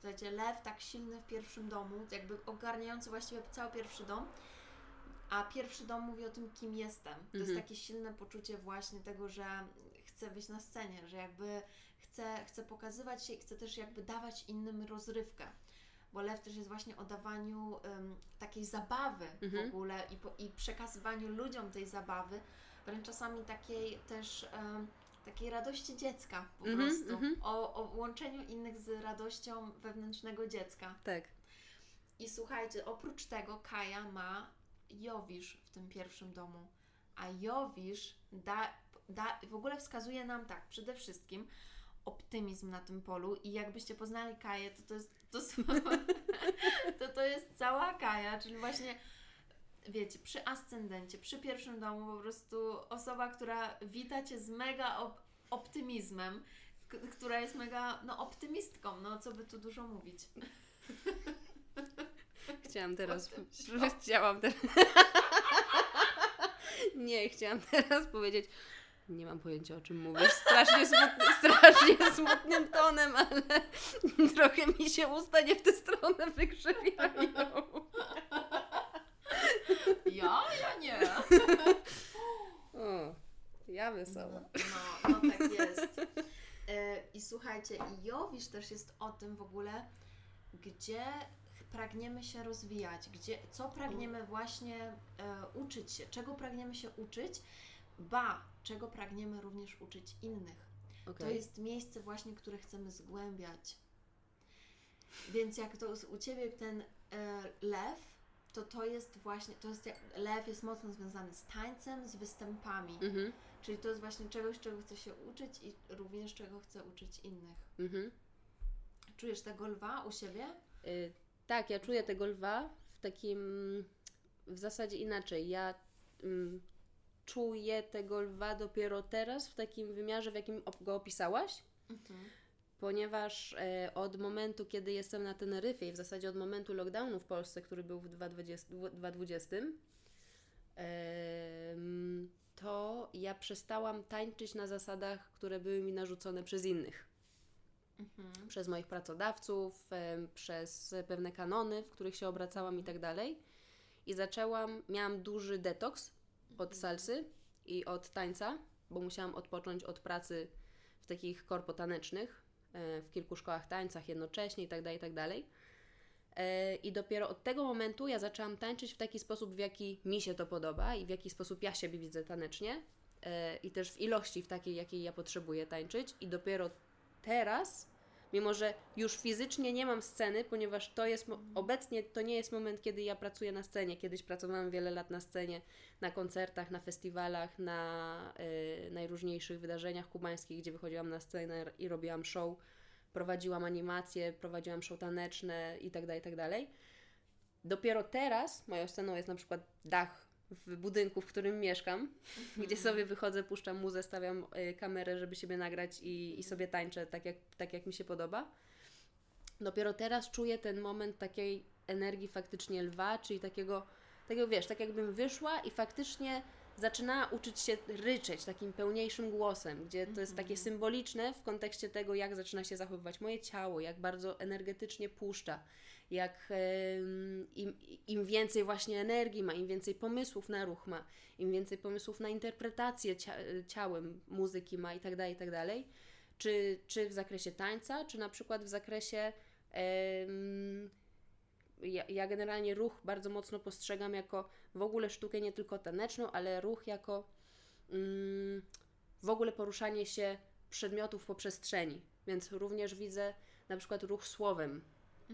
Słuchajcie, Lew tak silny w pierwszym domu, jakby ogarniający właściwie cały pierwszy dom, a pierwszy dom mówi o tym, kim jestem. To mhm. jest takie silne poczucie właśnie tego, że chcę być na scenie, że jakby chcę, chcę pokazywać się i chcę też jakby dawać innym rozrywkę bo lew też jest właśnie o dawaniu um, takiej zabawy mhm. w ogóle i, po, i przekazywaniu ludziom tej zabawy, wręcz czasami takiej też um, takiej radości dziecka po mhm, prostu, mhm. o, o łączeniu innych z radością wewnętrznego dziecka. Tak. I słuchajcie, oprócz tego Kaja ma Jowisz w tym pierwszym domu, a Jowisz da, da, w ogóle wskazuje nam tak, przede wszystkim, optymizm na tym polu i jakbyście poznali Kaję, to to jest to, to, to jest cała Kaja, czyli właśnie wiecie, przy ascendencie, przy pierwszym domu po prostu osoba, która wita Cię z mega op optymizmem, która jest mega no, optymistką, no co by tu dużo mówić. Chciałam teraz, chciałam teraz, nie, chciałam teraz powiedzieć, nie mam pojęcia o czym mówisz. Strasznie, smutny, strasznie smutnym tonem, ale trochę mi się usta nie w tę stronę wykrzywiają. Ja? Ja nie. O, ja wesoła. No, no, no tak jest. E, I słuchajcie, i Jowisz też jest o tym w ogóle, gdzie pragniemy się rozwijać, gdzie, co pragniemy właśnie e, uczyć się, czego pragniemy się uczyć, ba, czego pragniemy również uczyć innych. Okay. To jest miejsce właśnie, które chcemy zgłębiać. Więc jak to u Ciebie ten e, lew, to to jest właśnie, to jest, lew jest mocno związany z tańcem, z występami. Mhm. Czyli to jest właśnie czegoś, czego chcę się uczyć i również czego chcę uczyć innych. Mhm. Czujesz tego lwa u siebie? Y tak, ja czuję tego lwa w takim, w zasadzie inaczej. Ja mm, czuję tego lwa dopiero teraz w takim wymiarze, w jakim go opisałaś. Mhm. Ponieważ e, od momentu, kiedy jestem na Teneryfie i w zasadzie od momentu lockdownu w Polsce, który był w 2020, 2020 e, to ja przestałam tańczyć na zasadach, które były mi narzucone przez innych. Mhm. Przez moich pracodawców, przez pewne kanony, w których się obracałam i tak dalej. I zaczęłam, miałam duży detoks od salsy i od tańca, bo musiałam odpocząć od pracy w takich korpotanecznych, e, w kilku szkołach tańcach jednocześnie i tak dalej, i tak. E, I dopiero od tego momentu ja zaczęłam tańczyć w taki sposób, w jaki mi się to podoba i w jaki sposób ja siebie widzę tanecznie. E, I też w ilości, w takiej, jakiej ja potrzebuję tańczyć. I dopiero teraz, mimo że już fizycznie nie mam sceny, ponieważ to jest obecnie to nie jest moment, kiedy ja pracuję na scenie. Kiedyś pracowałam wiele lat na scenie, na koncertach, na festiwalach, na y, najróżniejszych wydarzeniach kubańskich, gdzie wychodziłam na scenę i robiłam show prowadziłam animacje, prowadziłam show taneczne itd., tak itd. Tak Dopiero teraz moją sceną jest na przykład dach w budynku, w którym mieszkam, mm -hmm. gdzie sobie wychodzę, puszczam muzę, stawiam y, kamerę, żeby siebie nagrać i, i sobie tańczę tak jak, tak, jak mi się podoba. Dopiero teraz czuję ten moment takiej energii faktycznie lwa, czyli takiego, takiego wiesz, tak jakbym wyszła i faktycznie zaczynała uczyć się ryczeć takim pełniejszym głosem, gdzie to jest takie mhm. symboliczne w kontekście tego, jak zaczyna się zachowywać moje ciało, jak bardzo energetycznie puszcza, jak im, im więcej właśnie energii ma, im więcej pomysłów na ruch ma, im więcej pomysłów na interpretację cia ciałem muzyki ma i tak dalej, i tak. Czy, czy w zakresie tańca, czy na przykład w zakresie ja, ja generalnie ruch bardzo mocno postrzegam jako w ogóle sztukę nie tylko taneczną, ale ruch jako mm, w ogóle poruszanie się przedmiotów po przestrzeni. Więc również widzę na przykład ruch słowem.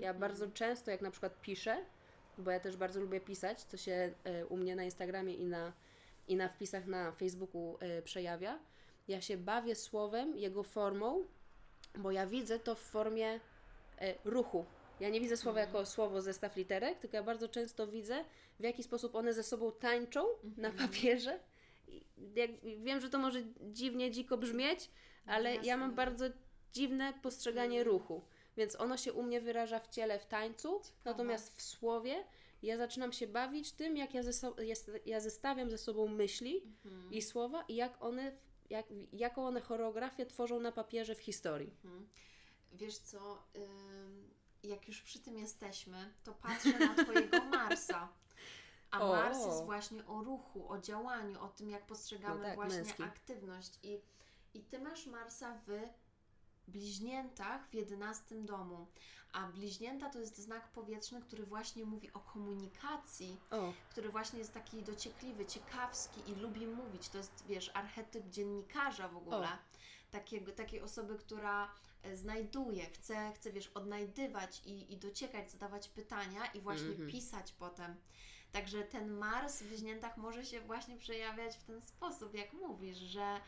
Ja mhm. bardzo często, jak na przykład piszę, bo ja też bardzo lubię pisać, co się y, u mnie na Instagramie i na, i na wpisach na Facebooku y, przejawia, ja się bawię słowem, jego formą, bo ja widzę to w formie y, ruchu, ja nie widzę słowa jako słowo zestaw literek, tylko ja bardzo często widzę, w jaki sposób one ze sobą tańczą na mhm. papierze. Jak, wiem, że to może dziwnie, dziko brzmieć, ale ja mam bardzo dziwne postrzeganie mhm. ruchu. Więc ono się u mnie wyraża w ciele, w tańcu, Ciekawe. natomiast w słowie ja zaczynam się bawić tym, jak ja, ze ja zestawiam ze sobą myśli mhm. i słowa i jak one, jak, jaką one choreografię tworzą na papierze w historii. Mhm. Wiesz co, jak już przy tym jesteśmy, to patrzę na Twojego Marsa. A o, Mars jest właśnie o ruchu, o działaniu, o tym, jak postrzegamy no tak, właśnie męski. aktywność. I, I Ty masz Marsa w bliźniętach w jedenastym domu. A bliźnięta to jest znak powietrzny, który właśnie mówi o komunikacji, o. który właśnie jest taki dociekliwy, ciekawski i lubi mówić. To jest, wiesz, archetyp dziennikarza w ogóle. O. Takiego, takiej osoby, która E, znajduje, chce, chce wiesz, odnajdywać i, i dociekać, zadawać pytania i właśnie mm -hmm. pisać potem. Także ten Mars w bliźniętach może się właśnie przejawiać w ten sposób, jak mówisz, że,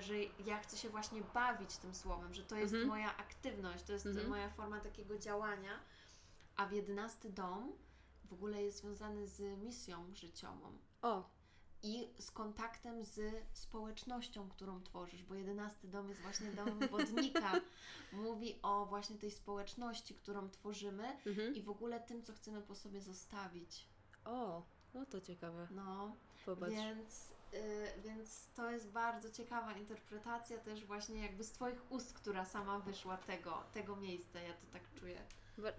że ja chcę się właśnie bawić tym słowem, że to jest -hmm. moja aktywność, to jest -hmm. moja forma takiego działania. A w jedenasty dom w ogóle jest związany z misją życiową. O, i z kontaktem z społecznością, którą tworzysz, bo jedenasty dom jest właśnie domem wodnika. Mówi o właśnie tej społeczności, którą tworzymy mhm. i w ogóle tym, co chcemy po sobie zostawić. O, no to ciekawe. No, Popatrz. więc, więc to jest bardzo ciekawa interpretacja też właśnie jakby z Twoich ust, która sama wyszła tego, tego miejsca, ja to tak czuję.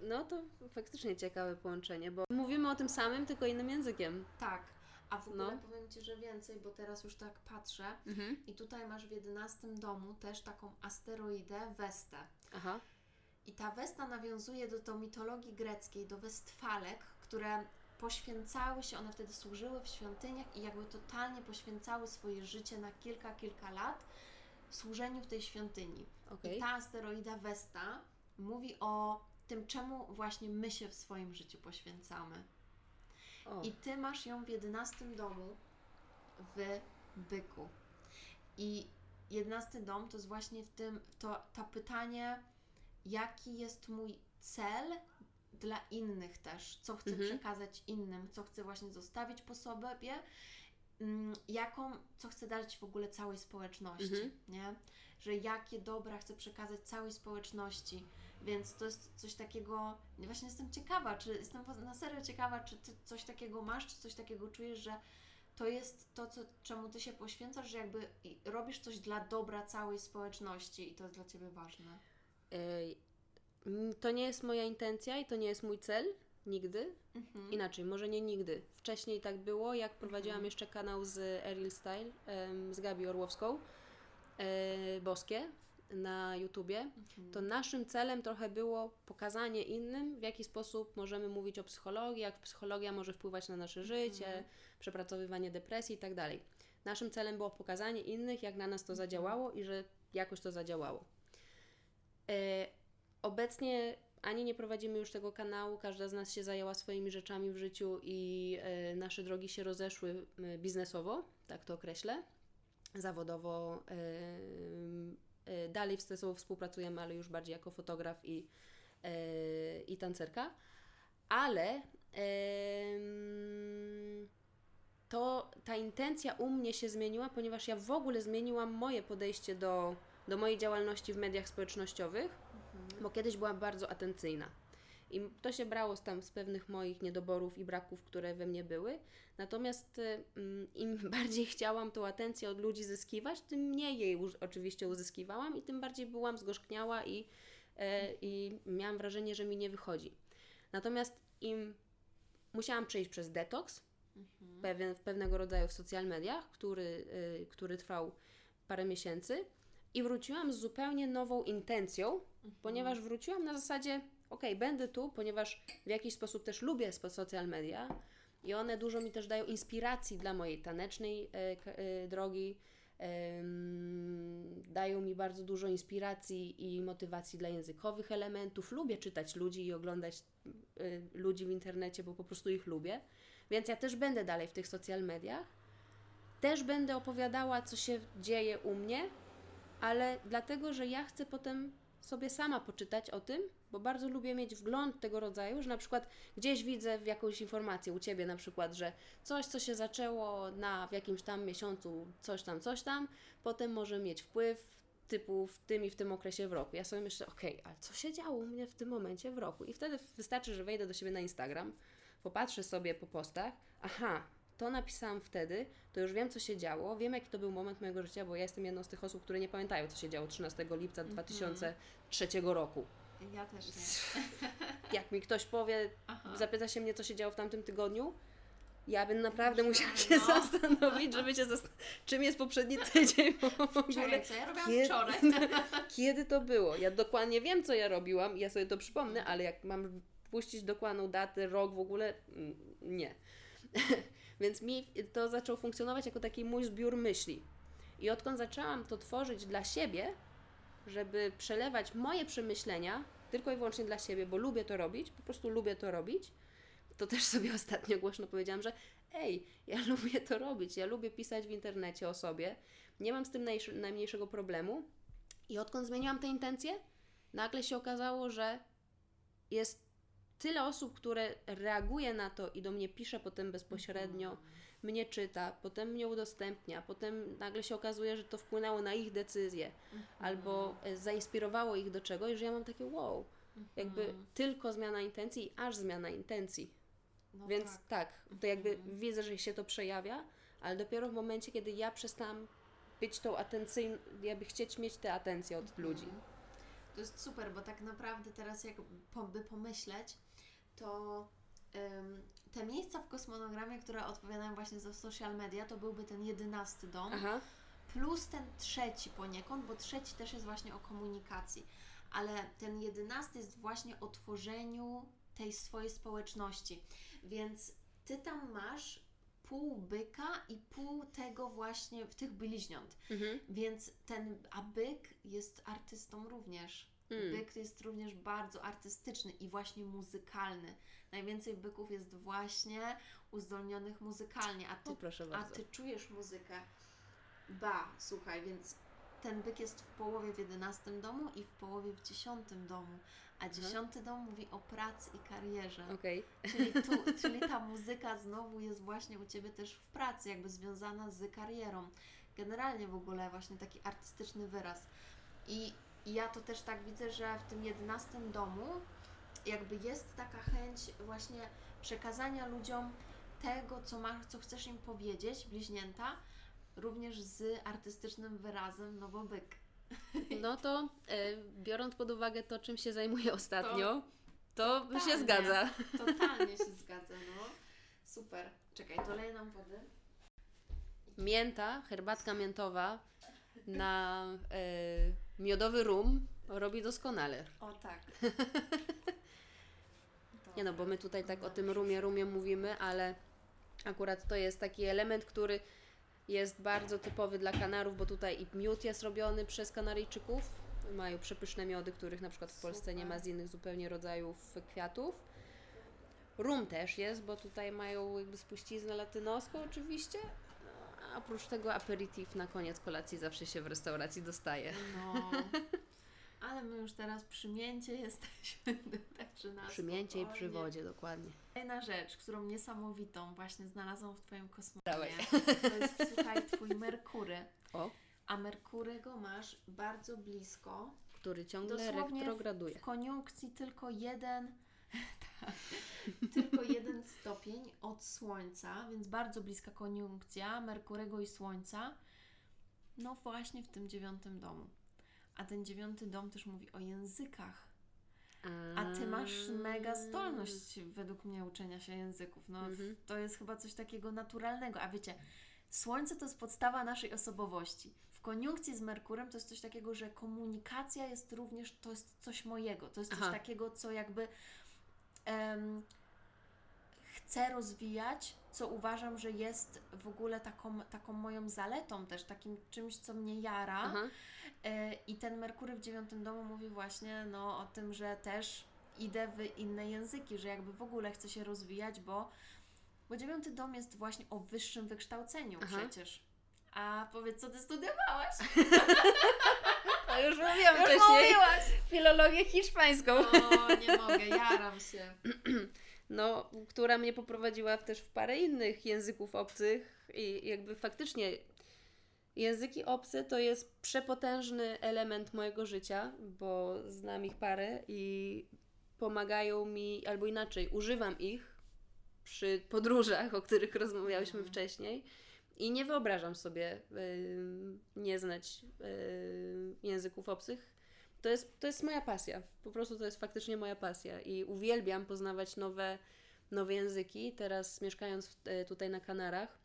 No to faktycznie ciekawe połączenie, bo mówimy o tym samym, tylko innym językiem. Tak, A w ogóle no. powiem Ci, że więcej, bo teraz już tak patrzę mhm. i tutaj masz w jedenastym domu też taką asteroidę Westę. Aha. I ta Westa nawiązuje do, do mitologii greckiej, do Westfalek, które poświęcały się, one wtedy służyły w świątyniach i jakby totalnie poświęcały swoje życie na kilka, kilka lat służeniu w tej świątyni. Okay. I ta asteroida Vesta mówi o tym, czemu właśnie my się w swoim życiu poświęcamy. O. I ty masz ją w jedenastym domu w byku. I jedenasty dom to jest właśnie w tym, to, to pytanie, jaki jest mój cel dla innych też, co chcę mhm. przekazać innym, co chcę właśnie zostawić po sobie, mm, jaką, co chcę dać w ogóle całej społeczności, mhm. nie? Że jakie dobra chcę przekazać całej społeczności. Więc to jest coś takiego, właśnie jestem ciekawa, czy jestem na serio ciekawa, czy ty coś takiego masz, czy coś takiego czujesz, że to jest to, co, czemu ty się poświęcasz, że jakby robisz coś dla dobra całej społeczności i to jest dla ciebie ważne. Mm, to nie jest moja intencja i to nie jest mój cel. Nigdy. Mhm. Inaczej, może nie nigdy. Wcześniej tak było, jak prowadziłam mhm. jeszcze kanał z Eril Style, z Gabi Orłowską, e, Boskie na YouTubie, mhm. to naszym celem trochę było pokazanie innym, w jaki sposób możemy mówić o psychologii, jak psychologia może wpływać na nasze życie, mhm. przepracowywanie depresji i tak dalej. Naszym celem było pokazanie innych, jak na nas to mhm. zadziałało i że jakoś to zadziałało. E, Obecnie ani nie prowadzimy już tego kanału, każda z nas się zajęła swoimi rzeczami w życiu i e, nasze drogi się rozeszły biznesowo, tak to określę. Zawodowo e, e dalej ze sobą współpracujemy, ale już bardziej jako fotograf i, i tancerka. Ale to ta intencja u mnie się zmieniła, ponieważ ja w ogóle zmieniłam moje podejście do, do mojej działalności w mediach społecznościowych bo kiedyś byłam bardzo atencyjna. I to się brało z, tam z pewnych moich niedoborów i braków, które we mnie były. Natomiast y, mm, im bardziej chciałam tą atencję od ludzi zyskiwać, tym mniej jej oczywiście uzyskiwałam i tym bardziej byłam zgorzkniała i, e, i miałam wrażenie, że mi nie wychodzi. Natomiast im musiałam przejść przez detoks, mhm. pewien, pewnego rodzaju w social mediach, który, y, który trwał parę miesięcy i wróciłam z zupełnie nową intencją, mhm. ponieważ wróciłam na zasadzie, ok, będę tu, ponieważ w jakiś sposób też lubię social media i one dużo mi też dają inspiracji dla mojej tanecznej e, e, drogi, e, dają mi bardzo dużo inspiracji i motywacji dla językowych elementów. Lubię czytać ludzi i oglądać e, ludzi w internecie, bo po prostu ich lubię. Więc ja też będę dalej w tych social mediach. Też będę opowiadała, co się dzieje u mnie, ale dlatego, że ja chcę potem sobie sama poczytać o tym, bo bardzo lubię mieć wgląd tego rodzaju, że na przykład gdzieś widzę w jakąś informację u Ciebie na przykład, że coś, co się zaczęło na w jakimś tam miesiącu, coś tam, coś tam, potem może mieć wpływ typu w tym i w tym okresie w roku. Ja sobie myślę, okej, okay, ale co się działo u mnie w tym momencie w roku? I wtedy wystarczy, że wejdę do siebie na Instagram, popatrzę sobie po postach, aha, to napisałam wtedy, to już wiem, co się działo, wiem, jaki to był moment mojego życia, bo ja jestem jedną z tych osób, które nie pamiętają, co się działo 13 lipca 2003 mhm. roku. Ja też nie. Jak mi ktoś powie, Aha. zapyta się mnie, co się działo w tamtym tygodniu, ja bym naprawdę musiała się no. zastanowić, żeby się zastanowić, czym jest poprzedni tydzień. Wczoraj, co ja robiłam kiedy, wczoraj? kiedy to było? Ja dokładnie wiem, co ja robiłam ja sobie to przypomnę, ale jak mam puścić dokładną datę, rok w ogóle, mm, nie. Więc mi to zaczął funkcjonować jako taki mój zbiór myśli. I odkąd zaczęłam to tworzyć dla siebie, żeby przelewać moje przemyślenia tylko i wyłącznie dla siebie, bo lubię to robić, po prostu lubię to robić, to też sobie ostatnio głośno powiedziałam, że ej, ja lubię to robić, ja lubię pisać w internecie o sobie, nie mam z tym najmniejszego problemu. I odkąd zmieniłam te intencje, nagle się okazało, że jest tyle osób, które reaguje na to i do mnie pisze potem bezpośrednio, mhm. mnie czyta, potem mnie udostępnia, potem nagle się okazuje, że to wpłynęło na ich decyzje mhm. albo e, zainspirowało ich do czegoś, że ja mam takie wow, jakby mhm. tylko zmiana intencji aż zmiana intencji. No Więc tak, tak to jakby widzę, że się to przejawia, ale dopiero w momencie, kiedy ja przestałam być tą atencyjną, jakby chcieć mieć tę atencję od ludzi. To jest super, bo tak naprawdę teraz jakby pomyśleć, to te miejsca w kosmonogramie, które odpowiadają właśnie za social media, to byłby ten jedenasty dom. Aha. Plus ten trzeci poniekąd, bo trzeci też jest właśnie o komunikacji. Ale ten jedenasty jest właśnie o tworzeniu tej swojej społeczności. Więc ty tam masz pół byka i pół tego właśnie w tych bliźniąt. Mhm. Więc ten, a byk jest artystą również. Mm. Byk jest również bardzo artystyczny i właśnie muzykalny. Najwięcej byków jest właśnie uzdolnionych muzykalnie, a ty, o, a ty czujesz muzykę. Ba, słuchaj, więc ten byk jest w połowie w jedenastym domu i w połowie w dziesiątym domu. A mhm. dziesiąty dom mówi o pracy i karierze. Okay. Czyli, tu, czyli ta muzyka znowu jest właśnie u Ciebie też w pracy, jakby związana z karierą. Generalnie w ogóle właśnie taki artystyczny wyraz. I, i ja to też tak widzę, że w tym jedenastym domu jakby jest taka chęć właśnie przekazania ludziom tego, co, masz, co chcesz im powiedzieć, bliźnięta, również z artystycznym wyrazem, no bo byk. No to e, biorąc pod uwagę to, czym się zajmuję ostatnio, to, to się zgadza. Totalnie się zgadza, no. Super. Czekaj, to leję nam wody. Mięta, herbatka miętowa na e, miodowy rum robi doskonale. O tak. Nie no, bo my tutaj tak o tym rumie, rumie mówimy, ale akurat to jest taki element, który jest bardzo typowy dla Kanarów, bo tutaj i miód jest robiony przez Kanaryjczyków. Mają przepyszne miody, których na przykład w Polsce Super. nie ma z innych zupełnie rodzajów kwiatów. Rum też jest, bo tutaj mają jakby spuściznę latynoską oczywiście. Oprócz tego aperitif na koniec kolacji zawsze się w restauracji dostaje. No. Ale my już teraz przy mięcie jesteśmy, także na Przy mięcie i przy wodzie, dokładnie. Kolejna rzecz, którą niesamowitą właśnie znalazłam w Twoim kosmosie, to jest, słuchaj, Twój Merkury. O. A Merkurego masz bardzo blisko. Który ciągle retrograduje. W, w koniunkcji tylko jeden, tylko jeden stopień od Słońca, więc bardzo bliska koniunkcja Merkurego i Słońca. No właśnie w tym dziewiątym domu. A ten dziewiąty dom też mówi o językach. A ty masz mega zdolność według mnie uczenia się języków. No, mhm. To jest chyba coś takiego naturalnego. A wiecie, Słońce to jest podstawa naszej osobowości. W koniunkcji z Merkurem to jest coś takiego, że komunikacja jest również, to jest coś mojego. To jest coś Aha. takiego, co jakby um, chcę rozwijać, co uważam, że jest w ogóle taką, taką moją zaletą też, takim czymś, co mnie jara. Aha. E, I ten Merkury w dziewiątym domu mówi właśnie no, o tym, że też idę w inne języki, że jakby w ogóle chcę się rozwijać, bo, bo dziewiąty dom jest właśnie o wyższym wykształceniu Aha. przecież. A powiedz, co ty studiowałaś? To już mówiłam już wcześniej. Mówiłaś. Filologię hiszpańską. O, nie mogę, jaram się. No, która mnie poprowadziła też w parę innych języków obcych i jakby faktycznie Języki obce to jest przepotężny element mojego życia, bo znam ich parę i pomagają mi, albo inaczej, używam ich przy podróżach, o których rozmawiałyśmy mhm. wcześniej. I nie wyobrażam sobie y, nie znać y, języków obcych. To jest, to jest moja pasja. Po prostu to jest faktycznie moja pasja. I uwielbiam poznawać nowe, nowe języki. Teraz mieszkając w, y, tutaj na Kanarach,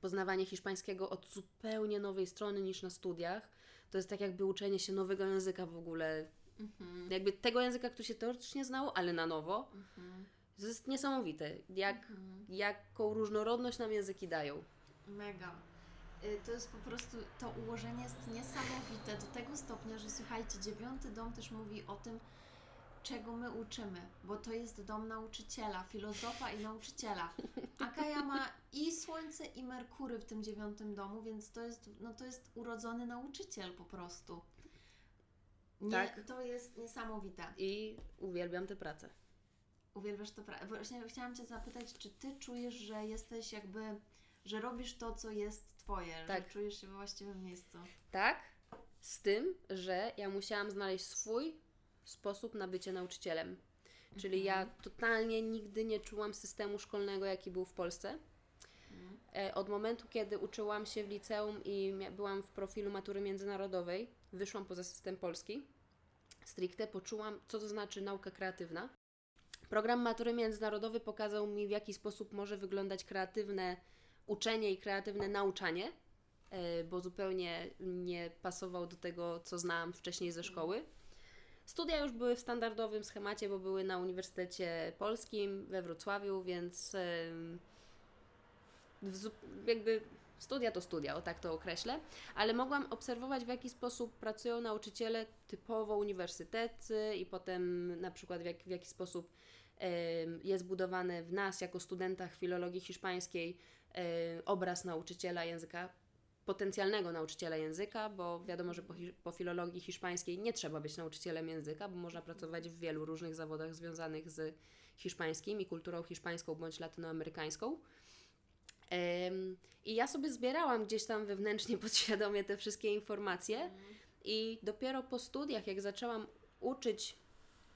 poznawanie hiszpańskiego od zupełnie nowej strony niż na studiach. To jest tak jakby uczenie się nowego języka w ogóle. Mhm. Jakby tego języka, który się teoretycznie znało, ale na nowo. Mhm. To jest niesamowite, jak, mhm. jaką różnorodność nam języki dają. Mega. Y, to jest po prostu, to ułożenie jest niesamowite do tego stopnia, że słuchajcie, dziewiąty dom też mówi o tym, czego my uczymy, bo to jest dom nauczyciela, filozofa i nauczyciela. A Kaja ma i Słońce, i Merkury w tym dziewiątym domu, więc to jest, no to jest urodzony nauczyciel po prostu. Nie, tak. To jest niesamowite. I uwielbiam tę pracę. Uwielbiasz tę pracę. Właśnie chciałam Cię zapytać, czy Ty czujesz, że jesteś jakby, że robisz to, co jest Twoje, tak. że czujesz się we właściwym miejscu? Tak, z tym, że ja musiałam znaleźć swój sposób na bycie nauczycielem. Czyli mhm. ja totalnie nigdy nie czułam systemu szkolnego, jaki był w Polsce. Mhm. E, od momentu, kiedy uczyłam się w liceum i byłam w profilu matury międzynarodowej, wyszłam poza system polski. Stricte poczułam, co to znaczy nauka kreatywna. Program matury międzynarodowy pokazał mi, w jaki sposób może wyglądać kreatywne uczenie i kreatywne nauczanie, e, bo zupełnie nie pasował do tego, co znałam wcześniej ze szkoły. Studia już były w standardowym schemacie, bo były na Uniwersytecie Polskim we Wrocławiu, więc jakby studia to studia, o tak to określę, ale mogłam obserwować, w jaki sposób pracują nauczyciele typowo uniwersyteccy i potem na przykład w, jak, w jaki sposób jest budowany w nas, jako studentach filologii hiszpańskiej, obraz nauczyciela języka, potencjalnego nauczyciela języka, bo wiadomo, że po, po filologii hiszpańskiej nie trzeba być nauczycielem języka, bo można pracować w wielu różnych zawodach związanych z hiszpańskim i kulturą hiszpańską bądź latynoamerykańską. I ja sobie zbierałam gdzieś tam wewnętrznie, podświadomie te wszystkie informacje i dopiero po studiach, jak zaczęłam uczyć,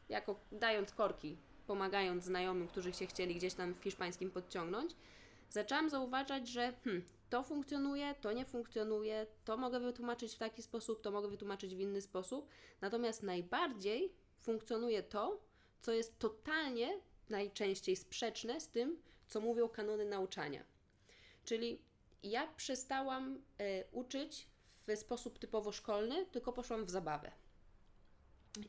jako dając korki, pomagając znajomym, którzy się chcieli gdzieś tam w hiszpańskim podciągnąć, zaczęłam zauważać, że hmm, to funkcjonuje, to nie funkcjonuje, to mogę wytłumaczyć w taki sposób, to mogę wytłumaczyć w inny sposób. Natomiast najbardziej funkcjonuje to, co jest totalnie najczęściej sprzeczne z tym, co mówią kanony nauczania. Czyli ja przestałam e, uczyć w sposób typowo szkolny, tylko poszłam w zabawę.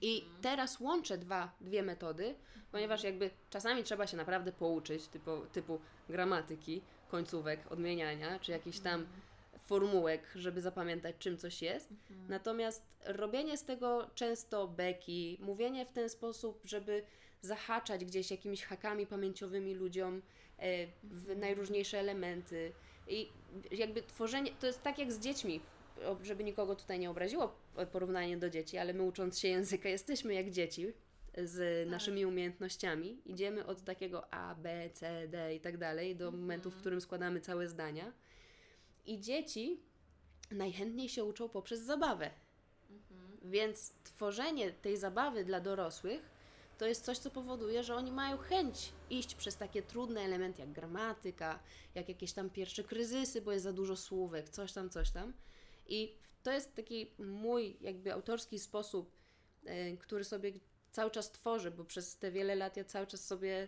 I mhm. teraz łączę dwa, dwie metody, ponieważ jakby czasami trzeba się naprawdę pouczyć, typu, typu gramatyki, końcówek, odmieniania, czy jakichś tam mhm. formułek, żeby zapamiętać, czym coś jest. Mhm. Natomiast robienie z tego często beki, mówienie w ten sposób, żeby zahaczać gdzieś jakimiś hakami pamięciowymi ludziom e, w mhm. najróżniejsze elementy. I jakby tworzenie, to jest tak jak z dziećmi, żeby nikogo tutaj nie obraziło porównanie do dzieci, ale my ucząc się języka jesteśmy jak dzieci z tak. naszymi umiejętnościami. Idziemy od takiego A, B, C, D i tak dalej do mhm. momentu, w którym składamy całe zdania. I dzieci najchętniej się uczą poprzez zabawę. Mhm. Więc tworzenie tej zabawy dla dorosłych to jest coś, co powoduje, że oni mają chęć iść przez takie trudne elementy jak gramatyka, jak jakieś tam pierwsze kryzysy, bo jest za dużo słówek, coś tam, coś tam. I to jest taki mój jakby autorski sposób, yy, który sobie cały czas tworzę, bo przez te wiele lat ja cały czas sobie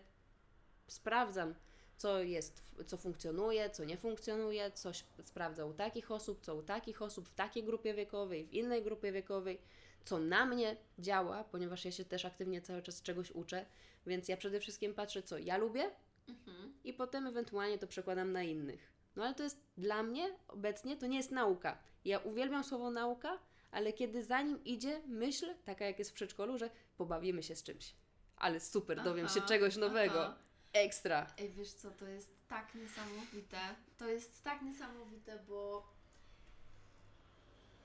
sprawdzam, co jest, co funkcjonuje, co nie funkcjonuje, coś sprawdza u takich osób, co u takich osób, w takiej grupie wiekowej, w innej grupie wiekowej co na mnie działa, ponieważ ja się też aktywnie cały czas czegoś uczę, więc ja przede wszystkim patrzę, co ja lubię mhm. i potem ewentualnie to przekładam na innych. No ale to jest dla mnie obecnie, to nie jest nauka. Ja uwielbiam słowo nauka, ale kiedy za nim idzie myśl, taka jak jest w przedszkolu, że pobawimy się z czymś. Ale super, dowiem aha, się czegoś nowego. Aha. Ekstra. Ej, wiesz co, to jest tak niesamowite. To jest tak niesamowite, bo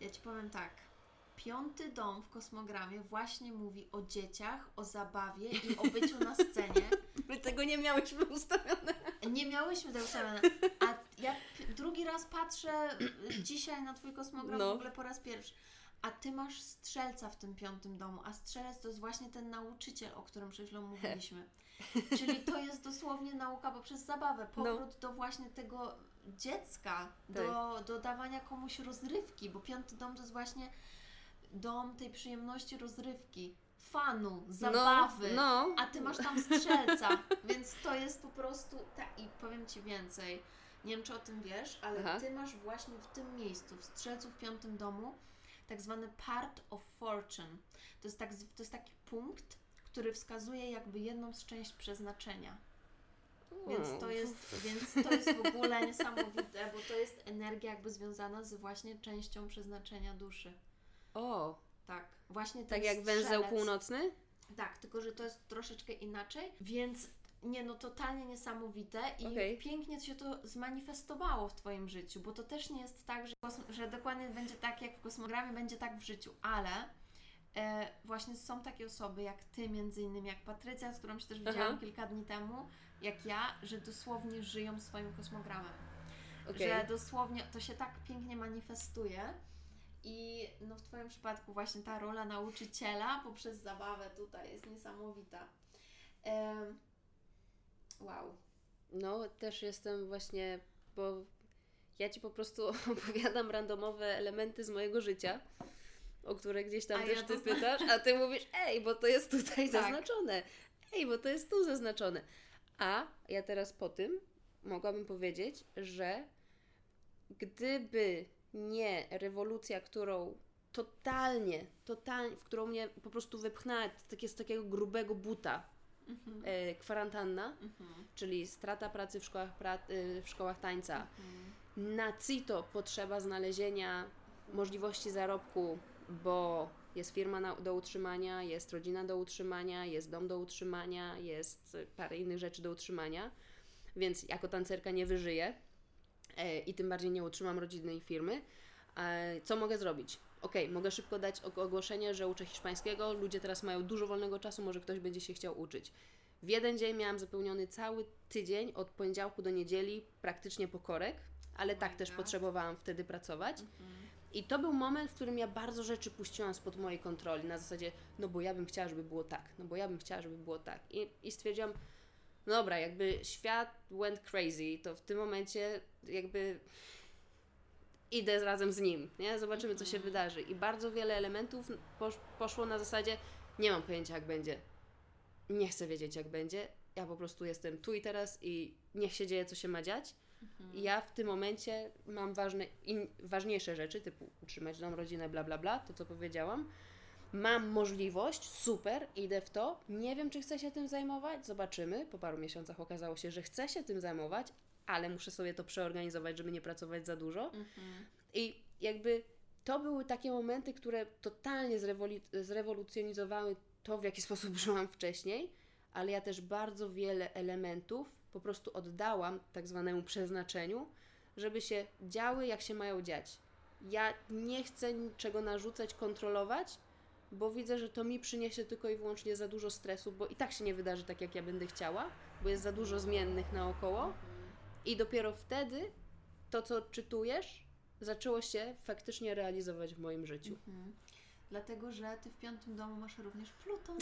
ja Ci powiem tak Piąty dom w kosmogramie właśnie mówi o dzieciach, o zabawie i o byciu na scenie. My tego nie miałyśmy ustawione. Nie miałyśmy tego ustawione. A ja drugi raz patrzę y, dzisiaj na Twój kosmogram no. w ogóle po raz pierwszy. A Ty masz strzelca w tym piątym domu, a strzelec to jest właśnie ten nauczyciel, o którym przed chwilą mówiliśmy. Czyli to jest dosłownie nauka poprzez zabawę, no. powrót no. do właśnie tego dziecka, do, tak. do dawania komuś rozrywki, bo piąty dom to jest właśnie dom tej przyjemności rozrywki, fanu, no, zabawy, no, no. a ty masz tam strzelca, więc to jest po prostu, tak i powiem Ci więcej, nie wiem czy o tym wiesz, ale Aha. ty masz właśnie w tym miejscu, w strzelcu w piątym domu, tak zwany part of fortune. To jest, tak, to jest taki punkt, który wskazuje jakby jedną z część przeznaczenia. Więc to, jest, więc to jest w ogóle niesamowite, bo to jest energia jakby związana z właśnie częścią przeznaczenia duszy. O! Tak, właśnie Tak jak strzelec. węzeł północny? Tak, tylko że to jest troszeczkę inaczej, więc nie no, totalnie niesamowite i okay. pięknie się to zmanifestowało w Twoim życiu, bo to też nie jest tak, że, że dokładnie będzie tak jak w kosmogramie, będzie tak w życiu, ale e, właśnie są takie osoby jak Ty między innymi, jak Patrycja, z którą się też widziałam Aha. kilka dni temu, jak ja, że dosłownie żyją swoim kosmogramem. Okay. Że dosłownie to się tak pięknie manifestuje, i no w Twoim przypadku właśnie ta rola nauczyciela poprzez zabawę tutaj jest niesamowita. Wow. No, też jestem właśnie, bo ja Ci po prostu opowiadam randomowe elementy z mojego życia, o które gdzieś tam a też ja Ty pytasz, a Ty mówisz, ej, bo to jest tutaj tak. zaznaczone. Ej, bo to jest tu zaznaczone. A ja teraz po tym mogłabym powiedzieć, że gdyby nie rewolucja, którą totalnie, totalnie, w którą mnie po prostu wypchnęła takie, z takiego grubego buta mhm. e, kwarantanna, mhm. czyli strata pracy w szkołach, pra, e, w szkołach tańca, mhm. na CITO potrzeba znalezienia możliwości zarobku, bo jest firma na, do utrzymania, jest rodzina do utrzymania, jest dom do utrzymania, jest parę innych rzeczy do utrzymania, więc jako tancerka nie wyżyję e, i tym bardziej nie utrzymam rodziny i firmy. E, co mogę zrobić? Ok, mogę szybko dać ogłoszenie, że uczę hiszpańskiego, ludzie teraz mają dużo wolnego czasu, może ktoś będzie się chciał uczyć. W jeden dzień miałam zapełniony cały tydzień, od poniedziałku do niedzieli, praktycznie po korek, ale oh tak też God. potrzebowałam wtedy pracować. Mm-hmm. I to był moment, w którym ja bardzo rzeczy puściłam spod mojej kontroli, na zasadzie, no bo ja bym chciała, żeby było tak, no bo ja bym chciała, żeby było tak. I, i stwierdziłam, no dobra, jakby świat went crazy, to w tym momencie jakby idę razem z nim, nie? Zobaczymy, co się mhm. wydarzy. I bardzo wiele elementów posz, poszło na zasadzie, nie mam pojęcia, jak będzie. Nie chcę wiedzieć, jak będzie. Ja po prostu jestem tu i teraz i niech się dzieje, co się ma dziać. Mhm. Ja w tym momencie mam ważne, in, ważniejsze rzeczy, typu utrzymać dom, rodzinę, bla, bla, bla, to co powiedziałam. Mam możliwość, super, idę w to. Nie wiem, czy chcę się tym zajmować, zobaczymy. Po paru miesiącach okazało się, że chcę się tym zajmować, ale muszę sobie to przeorganizować, żeby nie pracować za dużo. Mhm. I jakby to były takie momenty, które totalnie zrewolucjonizowały to, w jaki sposób żyłam wcześniej, ale ja też bardzo wiele elementów po prostu oddałam tak zwanemu przeznaczeniu, żeby się działy, jak się mają dziać. Ja nie chcę niczego narzucać, kontrolować, bo widzę, że to mi przyniesie tylko i wyłącznie za dużo stresu, bo i tak się nie wydarzy tak, jak ja będę chciała, bo jest za dużo zmiennych naokoło. I dopiero wtedy to, co czytujesz, zaczęło się faktycznie realizować w moim życiu. Mhm. Dlatego, że ty w piątym domu masz również Pluton.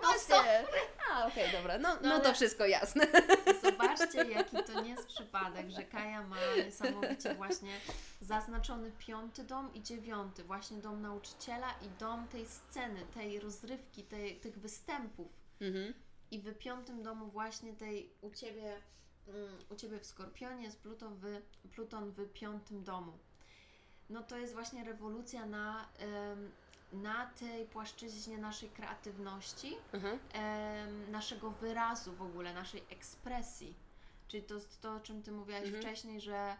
Właśnie. A, okej, okay, dobra. No, no, no to wszystko jasne. Zobaczcie, jaki to nie jest przypadek, że Kaja ma niesamowicie właśnie zaznaczony piąty dom i dziewiąty. Właśnie dom nauczyciela i dom tej sceny, tej rozrywki, tej, tych występów. Mhm. I w piątym domu właśnie tej u Ciebie u Ciebie w Skorpionie jest Pluton w, Pluton w piątym domu. No to jest właśnie rewolucja na, na tej płaszczyźnie naszej kreatywności, mhm. naszego wyrazu w ogóle, naszej ekspresji. Czyli to jest to, o czym Ty mówiłaś mhm. wcześniej, że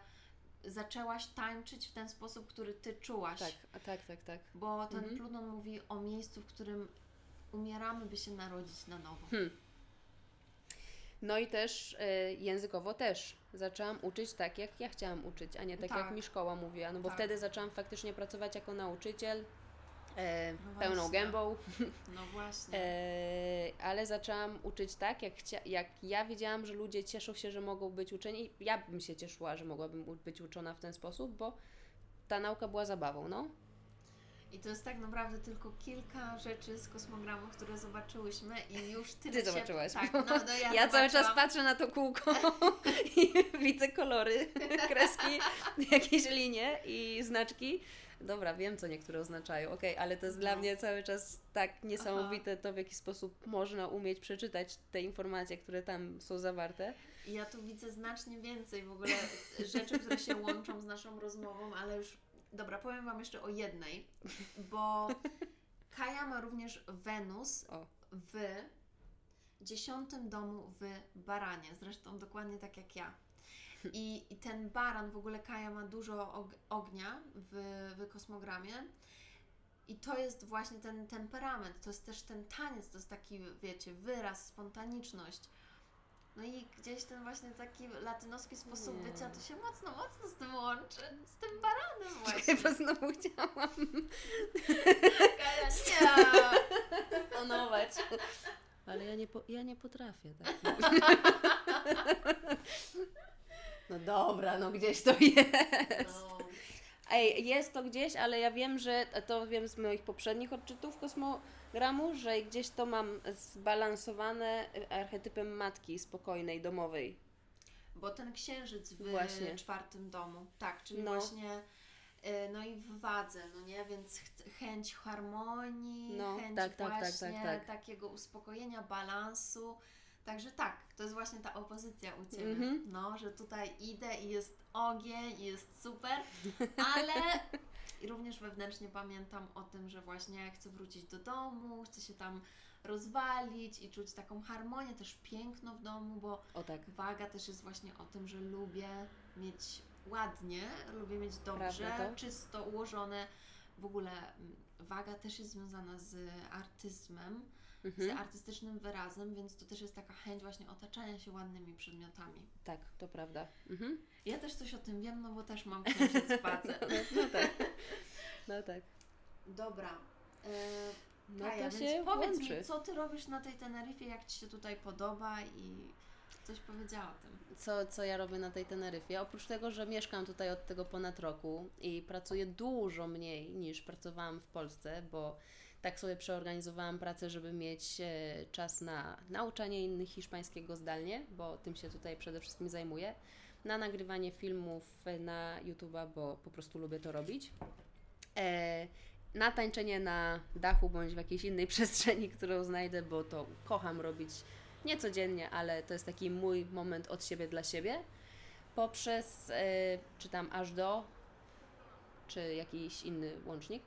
zaczęłaś tańczyć w ten sposób, który Ty czułaś. Tak, tak, tak, tak. Bo ten mhm. Pluton mówi o miejscu, w którym umieramy, by się narodzić na nowo. Hmm. No i też y, językowo też zaczęłam uczyć tak, jak ja chciałam uczyć, a nie tak, tak. jak mi szkoła mówiła, no bo tak. wtedy zaczęłam faktycznie pracować jako nauczyciel, e, no pełną gębą. No właśnie. E, ale zaczęłam uczyć tak, jak, jak ja wiedziałam, że ludzie cieszą się, że mogą być uczeni. Ja bym się cieszyła, że mogłabym być uczona w ten sposób, bo ta nauka była zabawą, no. I to jest tak naprawdę tylko kilka rzeczy z kosmogramu, które zobaczyłyśmy i już tyle Ty zobaczyłaś. Tak, no, no ja, ja cały czas patrzę na to kółko i widzę kolory, kreski, jakieś linie i znaczki. Dobra, wiem, co niektóre oznaczają, ok, ale to jest no. dla mnie cały czas tak niesamowite Aha. to, w jaki sposób można umieć przeczytać te informacje, które tam są zawarte. Ja tu widzę znacznie więcej w ogóle rzeczy, które się łączą z naszą rozmową, ale już Dobra, powiem Wam jeszcze o jednej, bo Kaja ma również Wenus o. w dziesiątym domu w Baranie, zresztą dokładnie tak jak ja. I, I, ten baran, w ogóle Kaja ma dużo ognia w, w kosmogramie. I to jest właśnie ten temperament, to jest też ten taniec, to jest taki, wiecie, wyraz, spontaniczność. No i gdzieś ten właśnie taki latynoski sposób nie. bycia to się mocno, mocno z tym łączy. Z tym baranem właśnie. Bo znowu chciałam Stonować. Ale ja nie, po, ja nie potrafię tak. No dobra, no gdzieś to jest. No. Ej, jest to gdzieś, ale ja wiem, że to wiem z moich poprzednich odczytów kosmo gramu, że gdzieś to mam zbalansowane archetypem matki spokojnej, domowej. Bo ten księżyc w Właśnie. czwartym domu, tak, czyli no. właśnie Y, no i w wadze, no nie? Więc chęć harmonii, no, chęć tak, tak, tak właśnie tak, tak, takiego uspokojenia, balansu. Także tak, to jest właśnie ta opozycja u Ciebie, mm-hmm. no, że tutaj idę i jest ogień i jest super, ale również wewnętrznie pamiętam o tym, że właśnie chcę wrócić do domu, chcę się tam rozwalić i czuć taką harmonię, też piękno w domu, bo o tak. waga też jest właśnie o tym, że lubię mieć ładnie, lubię mieć dobrze, czysto ułożone. W ogóle mm, waga też jest związana z artyzmem, mhm. z artystycznym wyrazem, więc to też jest taka chęć właśnie otaczania się ładnymi przedmiotami. Tak, to prawda. Mhm. Ja też coś o tym wiem, no bo też mam księżyc spacer. no, no tak. No tak. Dobra. E, no Kaja, to się powiedz łączy. mi, co Ty robisz na tej Teneryfie, jak Ci się tutaj podoba i coś powiedziała o tym. Co, co ja robię na tej Teneryfie? Oprócz tego, że mieszkam tutaj od tego ponad roku i pracuję dużo mniej niż pracowałam w Polsce, bo tak sobie przeorganizowałam pracę, żeby mieć e, czas na nauczanie innych hiszpańskiego zdalnie, bo tym się tutaj przede wszystkim zajmuję, na nagrywanie filmów na YouTube'a, bo po prostu lubię to robić. E, na tańczenie na dachu bądź w jakiejś innej przestrzeni, którą znajdę, bo to kocham robić nie codziennie, ale to jest taki mój moment od siebie dla siebie. Poprzez, czy tam aż do, czy jakiś inny łącznik,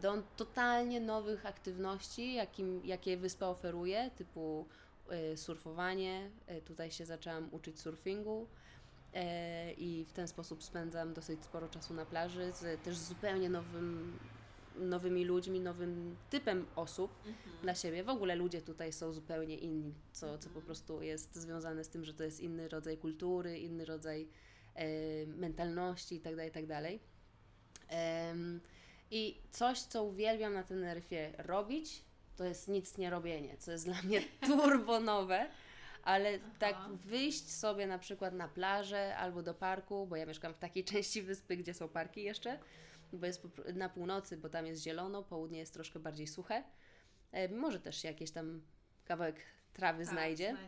do totalnie nowych aktywności, jakim, jakie wyspa oferuje, typu y, surfowanie. Y, tutaj się zaczęłam uczyć surfingu e, i w ten sposób spędzam dosyć sporo czasu na plaży z też zupełnie nowym nowymi ludźmi, nowym typem osób mhm. dla siebie. W ogóle ludzie tutaj są zupełnie inni, co, co po mhm. prostu jest związane z tym, że to jest inny rodzaj kultury, inny rodzaj e, mentalności itd., tak itd. Tak e, I coś, co uwielbiam na Teneryfie robić, to jest nic nie robienie, co jest dla mnie turbo nowe. Ale Aha. tak wyjść sobie na przykład na plażę albo do parku, bo ja mieszkam w takiej części wyspy, gdzie są parki jeszcze, bo jest na północy, bo tam jest zielono, południe jest troszkę bardziej suche. E, może też się jakieś tam kawałek trawy tak, znajdzie. No.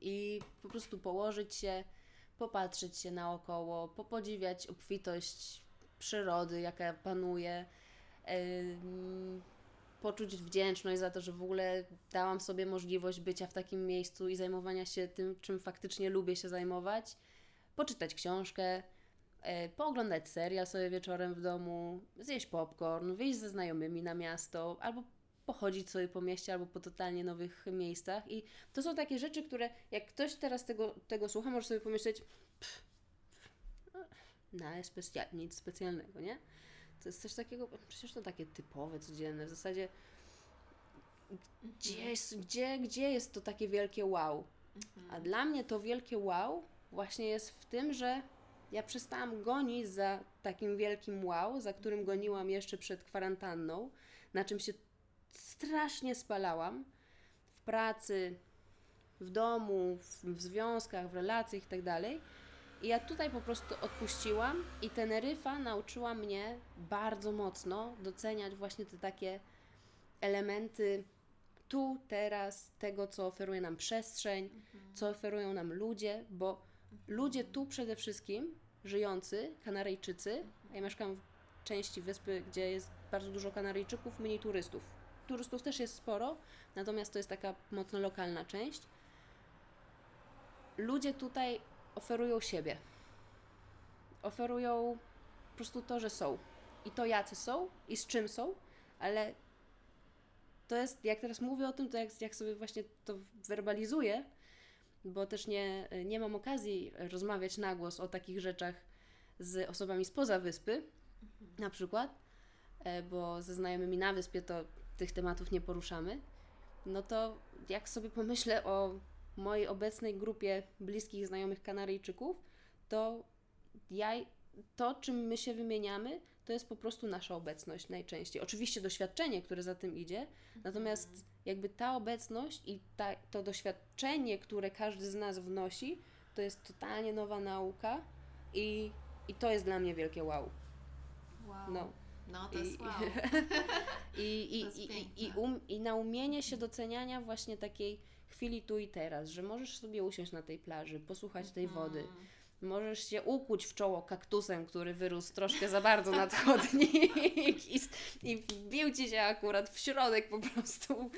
I po prostu położyć się, popatrzeć się naokoło, popodziwiać obfitość przyrody, jaka panuje. Poczuć wdzięczność za to, że w ogóle dałam sobie możliwość bycia w takim miejscu i zajmowania się tym, czym faktycznie lubię się zajmować. Poczytać książkę, e, pooglądać serial sobie wieczorem w domu, zjeść popcorn, wyjść ze znajomymi na miasto, albo pochodzić sobie po mieście, albo po totalnie nowych miejscach. I to są takie rzeczy, które jak ktoś teraz tego, tego słucha, może sobie pomyśleć, pff, no, specjal, nic specjalnego, nie? To jest coś takiego, przecież to takie typowe, codzienne. W zasadzie gdzie jest, gdzie, gdzie jest to takie wielkie wow? A mhm. dla mnie to wielkie wow właśnie jest w tym, że ja przestałam gonić za takim wielkim wow, za którym goniłam jeszcze przed kwarantanną, na czym się strasznie spalałam w pracy, w domu, w, w związkach, w relacjach itd. I ja tutaj po prostu odpuściłam i Teneryfa nauczyła mnie bardzo mocno doceniać właśnie te takie elementy tu, teraz, tego, co oferuje nam przestrzeń, mhm. co oferują nam ludzie, bo ludzie tu przede wszystkim żyjący, Kanaryjczycy, a ja mieszkam w części wyspy, gdzie jest bardzo dużo Kanaryjczyków, mniej turystów. Turystów też jest sporo, natomiast to jest taka mocno lokalna część. Ludzie tutaj oferują siebie. Oferują po prostu to, że są. I to jacy są i z czym są, ale to jest, jak teraz mówię o tym, to jak, jak sobie właśnie to werbalizuję, bo też nie, nie mam okazji rozmawiać na głos o takich rzeczach z osobami spoza wyspy, mhm. na przykład, e, bo ze znajomymi na wyspie to tych tematów nie poruszamy, no to jak sobie pomyślę o mojej obecnej grupie bliskich znajomych Kanaryjczyków, to ja, to czym my się wymieniamy, to jest po prostu nasza obecność najczęściej. Oczywiście doświadczenie, które za tym idzie, natomiast jakby ta obecność i ta, to doświadczenie, które każdy z nas wnosi, to jest totalnie nowa nauka i, i to jest dla mnie wielkie wow. Wow. No. No, to I, jest wow. I, i, i, i, um, I na umienie się doceniania właśnie takiej chwili tu i teraz, że możesz sobie usiąść na tej plaży, posłuchać tej mhm. wody, Możesz się ukuć w czoło kaktusem, który wyrósł troszkę za bardzo nad chodnik i, i wbił Ci się akurat w środek po prostu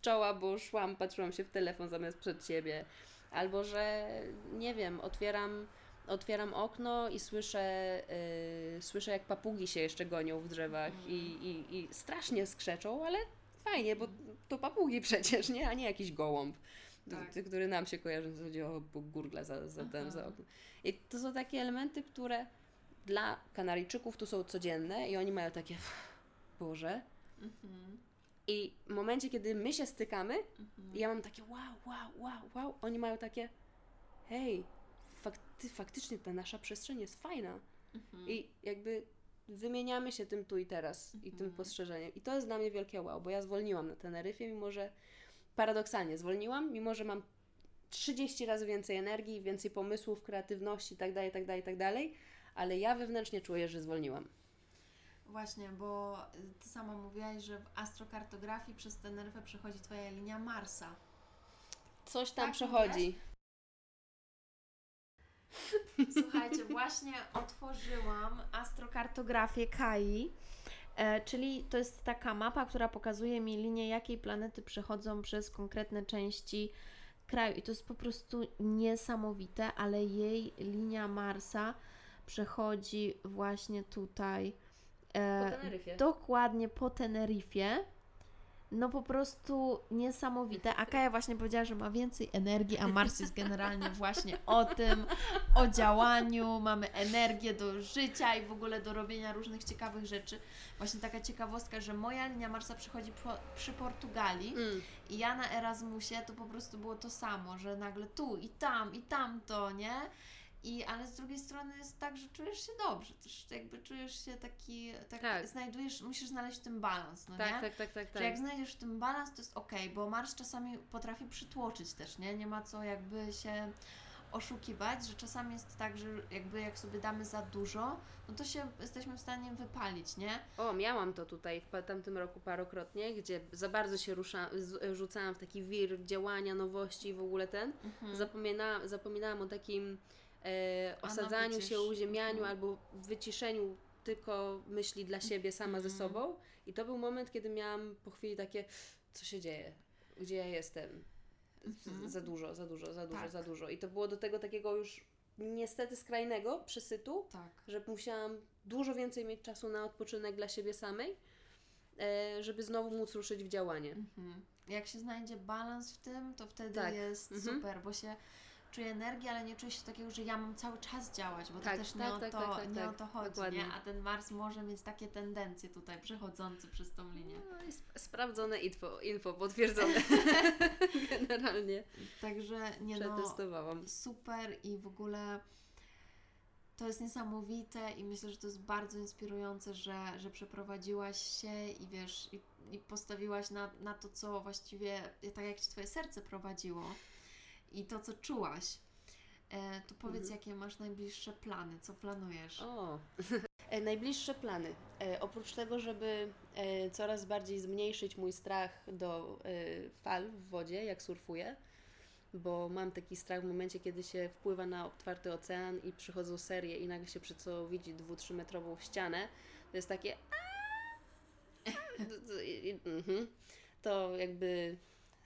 czoła, bo szłam, patrzyłam się w telefon zamiast przed siebie. Albo, że nie wiem, otwieram, otwieram okno i słyszę, yy, słyszę jak papugi się jeszcze gonią w drzewach i, i, i strasznie skrzeczą, ale fajnie, bo to papugi przecież, nie? A nie jakiś gołąb. Tak. który nam się kojarzy, w zasadzie o gurgla za, za ten, za okno. I to są takie elementy, które dla Kanaryjczyków tu są codzienne i oni mają takie, Boże. Mhm. I w momencie, kiedy my się stykamy, mhm. ja mam takie wow, wow, wow, wow, oni mają takie hej, fakty, faktycznie ta nasza przestrzeń jest fajna. Mhm. I jakby wymieniamy się tym tu i teraz i tym postrzeżeniem. I to jest dla mnie wielkie wow, bo ja zwolniłam na Teneryfie, mimo że paradoksalnie zwolniłam, mimo że mam 30 razy więcej energii, więcej pomysłów, kreatywności itd., itd., itd., ale ja wewnętrznie czuję, że zwolniłam. Właśnie, bo Ty sama mówiłaś, że w astrokartografii przez tę nerwę przechodzi Twoja linia Marsa. Coś tam tak przechodzi. Słuchajcie, właśnie otworzyłam astrokartografię Kai E, czyli to jest taka mapa, która pokazuje mi linię, jakiej planety przechodzą przez konkretne części kraju. I to jest po prostu niesamowite, ale jej linia Marsa przechodzi właśnie tutaj. E, po. Dokładnie po Teneryfie no po prostu niesamowite. A Kaja właśnie powiedziała, że ma więcej energii, a Mars jest generalnie właśnie o tym, o działaniu, mamy energię do życia i w ogóle do robienia różnych ciekawych rzeczy. Właśnie taka ciekawostka, że moja linia Marsa przychodzi po, przy Portugalii mm. i ja na Erasmusie to po prostu było to samo, że nagle tu i tam i tamto, nie? I, ale z drugiej strony jest tak, że czujesz się dobrze, też jakby czujesz się taki, tak, tak. znajdujesz, musisz znaleźć tym balans, no tak, nie? Tak, tak, tak, tak. Że jak znajdziesz w tym balans, to jest ok, bo Mars czasami potrafi przytłoczyć też, nie? Nie ma co jakby się oszukiwać, że czasami jest tak, że jakby jak sobie damy za dużo, no to się jesteśmy w stanie wypalić, nie? O, miałam to tutaj w tamtym roku parokrotnie, gdzie za bardzo się rusza, rzucałam w taki wir działania, nowości i w ogóle ten. Mhm. Zapomina, zapominałam o takim osadzaniu się, uziemianiu mhm. albo wyciszeniu tylko myśli dla siebie sama ze mhm. sobą. I to był moment, kiedy miałam po chwili takie, co się dzieje, gdzie ja jestem. Mhm. Za dużo, za dużo, za dużo, tak. za dużo. I to było do tego takiego już niestety skrajnego przesytu, tak. że musiałam dużo więcej mieć czasu na odpoczynek dla siebie samej, e, żeby znowu móc ruszyć w działanie. Mhm. Jak się znajdzie balans w tym, to wtedy tak. jest mhm. super, bo się czuję energię, ale nie czuję się takiego, że ja mam cały czas działać, bo to tak, też nie, tak, o, tak, to, tak, nie o to chodzi, nie? A ten Mars może mieć takie tendencje tutaj przechodzące przez tą linię. No, sprawdzone info, info potwierdzone generalnie. Także nie no, super i w ogóle to jest niesamowite i myślę, że to jest bardzo inspirujące, że, że przeprowadziłaś się i wiesz, i, i postawiłaś na, na to, co właściwie, tak jak Ci Twoje serce prowadziło i to, co czułaś, e, to powiedz, mhm. jakie masz najbliższe plany, co planujesz? O, e, najbliższe plany. E, oprócz tego, żeby e, coraz bardziej zmniejszyć mój strach do e, fal w wodzie, jak surfuję, bo mam taki strach w momencie, kiedy się wpływa na otwarty ocean i przychodzą serie i nagle się przed sobą widzi dwu, metrową ścianę, to jest takie mhm. to jakby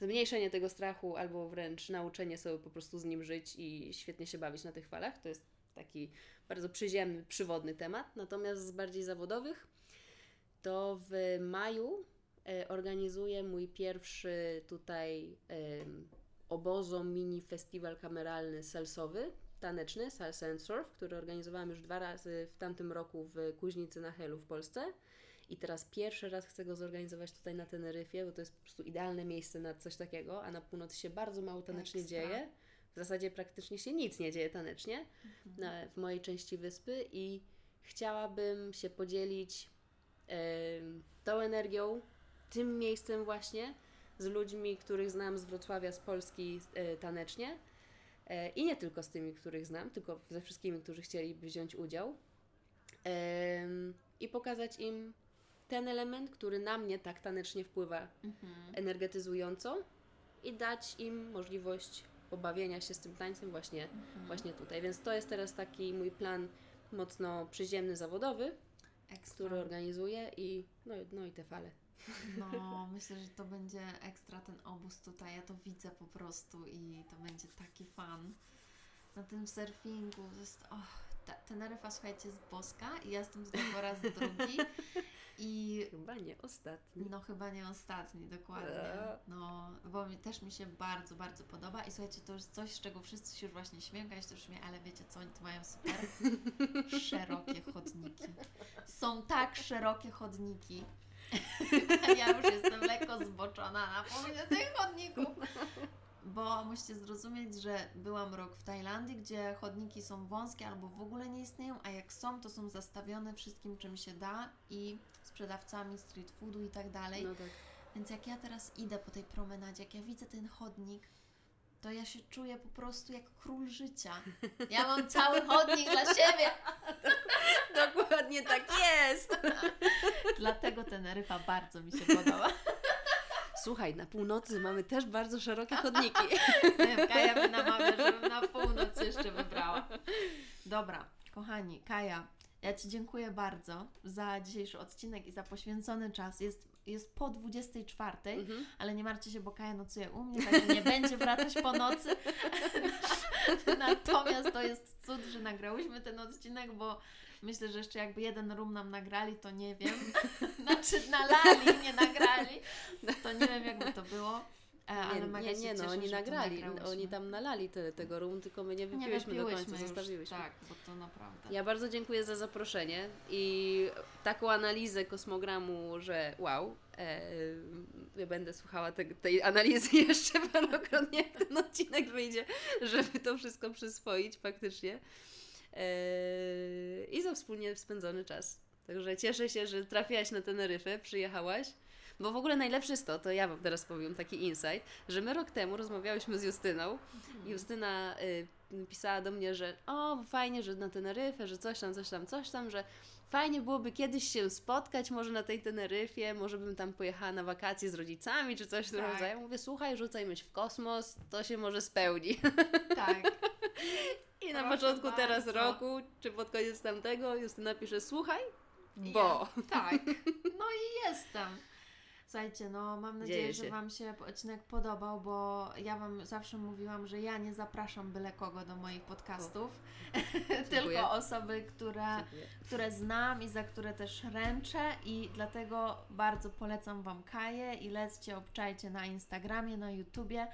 zmniejszenie tego strachu albo wręcz nauczenie sobie po prostu z nim żyć i świetnie się bawić na tych falach. To jest taki bardzo przyziemny, przywodny temat. Natomiast z bardziej zawodowych to w maju e, organizuję mój pierwszy tutaj obozo mini festiwal kameralny salsowy, taneczny, Salsa and Surf, który organizowałam już dwa razy w tamtym roku w Kuźnicy na Helu w Polsce. I teraz pierwszy raz chcę go zorganizować tutaj na Teneryfie, bo to jest po prostu idealne miejsce na coś takiego, a na północy się bardzo mało tanecznie Ekstra. dzieje. W zasadzie praktycznie się nic nie dzieje tanecznie mhm. na, w mojej części wyspy i chciałabym się podzielić tą energią, tym miejscem właśnie z ludźmi, których znam z Wrocławia, z Polski yy, tanecznie. Yy, I nie tylko z tymi, których znam, tylko ze wszystkimi, którzy chcieliby wziąć udział. I pokazać im ten element, który na mnie tak tanecznie wpływa mhm. energetyzująco i dać im możliwość pobawienia się z tym tańcem właśnie, mhm. właśnie tutaj. Więc to jest teraz taki mój plan mocno przyziemny, zawodowy, Ekstra. który organizuję i no, no i te fale. No, myślę, że to będzie ekstra ten obóz tutaj. Ja to widzę po prostu i to będzie taki fan. Na tym surfingu to jest. Oh, ta, Teneryfa, słuchajcie, jest boska i ja jestem tutaj po raz drugi. I chyba nie ostatni. No, chyba nie ostatni, dokładnie. No, bo mi, też mi się bardzo, bardzo podoba. I słuchajcie, to jest coś, z czego wszyscy się już właśnie śmieją, się też śmieję, ale wiecie co, oni tu mają super szerokie chodniki. Są tak szerokie chodniki. ja już jestem lekko zboczona na połowie tych chodników. Bo musicie zrozumieć, że byłam rok w Tajlandii, gdzie chodniki są wąskie albo w ogóle nie istnieją, a jak są, to są zastawione wszystkim, czym się da i sprzedawcami street foodu i tak dalej. No tak. Więc jak ja teraz idę po tej promenadzie, jak ja widzę ten chodnik, to ja się czuję po prostu jak król życia. Ja mam cały chodnik dla siebie. Dokładnie tak jest. Dlatego ten ryfa bardzo mi się podoba. Słuchaj, na północy mamy też bardzo szerokie chodniki. Kaja by namawia, żebym na północ jeszcze wybrała. Dobra, kochani, Kaja, ja Ci dziękuję bardzo za dzisiejszy odcinek i za poświęcony czas. Jest, jest po 24, mhm. ale nie martwcie się, bo Kaja nocuje u mnie, także nie będzie wracać po nocy. Natomiast to jest cud, że nagrałyśmy ten odcinek, bo myślę, że jeszcze jakby jeden rum nam nagrali, to nie wiem. znaczy nalali, nie nagrali. To nie wiem, jakby to było. E, ale nie, nie, nie no, oni nagrali, oni tam nalali te, tego rum, tylko my nie wypiłyśmy, nie do końca, już, zostawiłyśmy. Tak, bo to naprawdę. Ja bardzo dziękuję za zaproszenie i taką analizę kosmogramu, że wow, e, ja będę słuchała te, tej analizy jeszcze parokrotnie, jak ten odcinek wyjdzie, żeby to wszystko przyswoić faktycznie. E, I za wspólnie spędzony czas. Także cieszę się, że trafiłaś na Teneryfę, przyjechałaś. Bo w ogóle najlepsze jest to, to ja Wam teraz powiem taki insight, że my rok temu rozmawiałyśmy z Justyną. Justyna y, pisała do mnie, że o, fajnie, że na Teneryfę, że coś tam, coś tam, coś tam, że fajnie byłoby kiedyś się spotkać może na tej Teneryfie, może bym tam pojechała na wakacje z rodzicami, czy coś w tym tak. rodzaju. Mówię, słuchaj, rzucaj myśl w kosmos, to się może spełni. Tak. I na początku bardzo. teraz roku, czy pod koniec tamtego, Justyna pisze, słuchaj, bo. Ja, tak. No i jestem. Słuchajcie, no mam nadzieję, że Wam się odcinek podobał, bo ja Wam zawsze mówiłam, że ja nie zapraszam byle kogo do moich podcastów, tylko osoby, które, które znam i za które też ręczę i dlatego bardzo polecam Wam Kaję i lećcie, obczajcie na Instagramie, na YouTubie.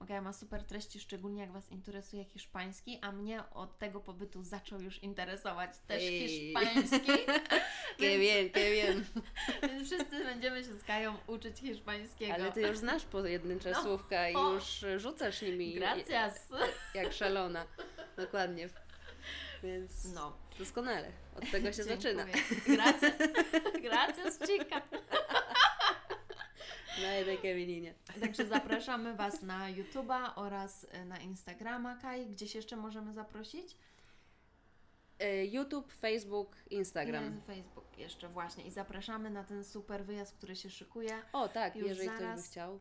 Okaja ma super treści, szczególnie jak Was interesuje hiszpański, a mnie od tego pobytu zaczął już interesować też Ej. hiszpański. Qué bien, qué bien. Więc wszyscy będziemy się z Kają uczyć hiszpańskiego. Ale Ty już znasz po jednym no. no. i już rzucasz nimi. Gracias. Jak szalona. Dokładnie. Więc no. doskonale. Od tego się zaczyna. Gracias. Gracias, chica. Na jednej linie. Także zapraszamy Was na YouTube'a oraz e, na Instagrama, Kaj. Gdzieś jeszcze możemy zaprosić? E, YouTube, Facebook, Instagram. I Facebook jeszcze właśnie. I zapraszamy na ten super wyjazd, który się szykuje. O tak, Już jeżeli ktoś by chciał.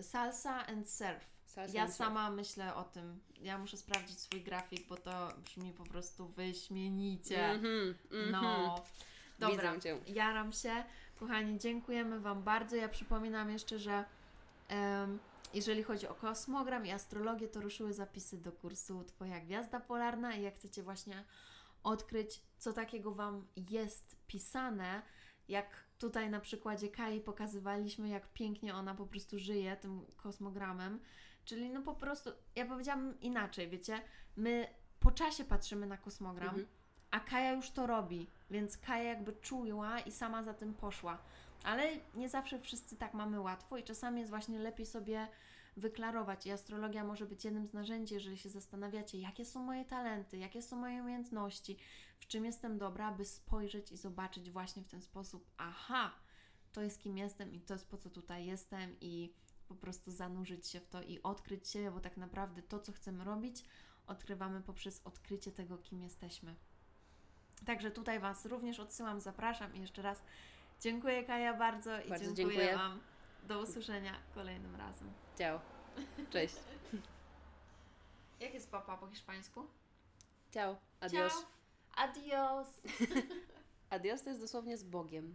Salsa and Surf. Salsa ja and sama surf. myślę o tym. Ja muszę sprawdzić swój grafik, bo to brzmi po prostu wyśmienicie. Mm -hmm, mm -hmm. No. Dobra, jaram się. Kochani, dziękujemy Wam bardzo. Ja przypominam jeszcze, że um, jeżeli chodzi o kosmogram i astrologię, to ruszyły zapisy do kursu Twoja Gwiazda Polarna i jak chcecie właśnie odkryć, co takiego Wam jest pisane, jak tutaj na przykładzie Kai pokazywaliśmy, jak pięknie ona po prostu żyje tym kosmogramem, czyli no po prostu, ja powiedziałam inaczej, wiecie, my po czasie patrzymy na kosmogram, mhm. A Kaja już to robi, więc Kaja jakby czuła i sama za tym poszła. Ale nie zawsze wszyscy tak mamy łatwo i czasami jest właśnie lepiej sobie wyklarować. I astrologia może być jednym z narzędzi, jeżeli się zastanawiacie, jakie są moje talenty, jakie są moje umiejętności, w czym jestem dobra, aby spojrzeć i zobaczyć właśnie w ten sposób, aha, to jest kim jestem i to jest po co tutaj jestem i po prostu zanurzyć się w to i odkryć się, bo tak naprawdę to, co chcemy robić, odkrywamy poprzez odkrycie tego, kim jesteśmy. Także tutaj Was również odsyłam, zapraszam i jeszcze raz dziękuję Kaja bardzo i bardzo dziękuję, dziękuję Wam. Do usłyszenia kolejnym razem. Ciao. Cześć. Jak jest papa po hiszpańsku? Ciao. Adios. Ciao. Adios. Adios to jest dosłownie z Bogiem.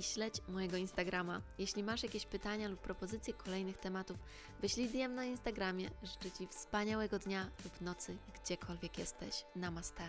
i śledź mojego Instagrama. Jeśli masz jakieś pytania lub propozycje kolejnych tematów, wyślij DM na Instagramie. Życzę Ci wspaniałego dnia lub nocy, gdziekolwiek jesteś. Namaste.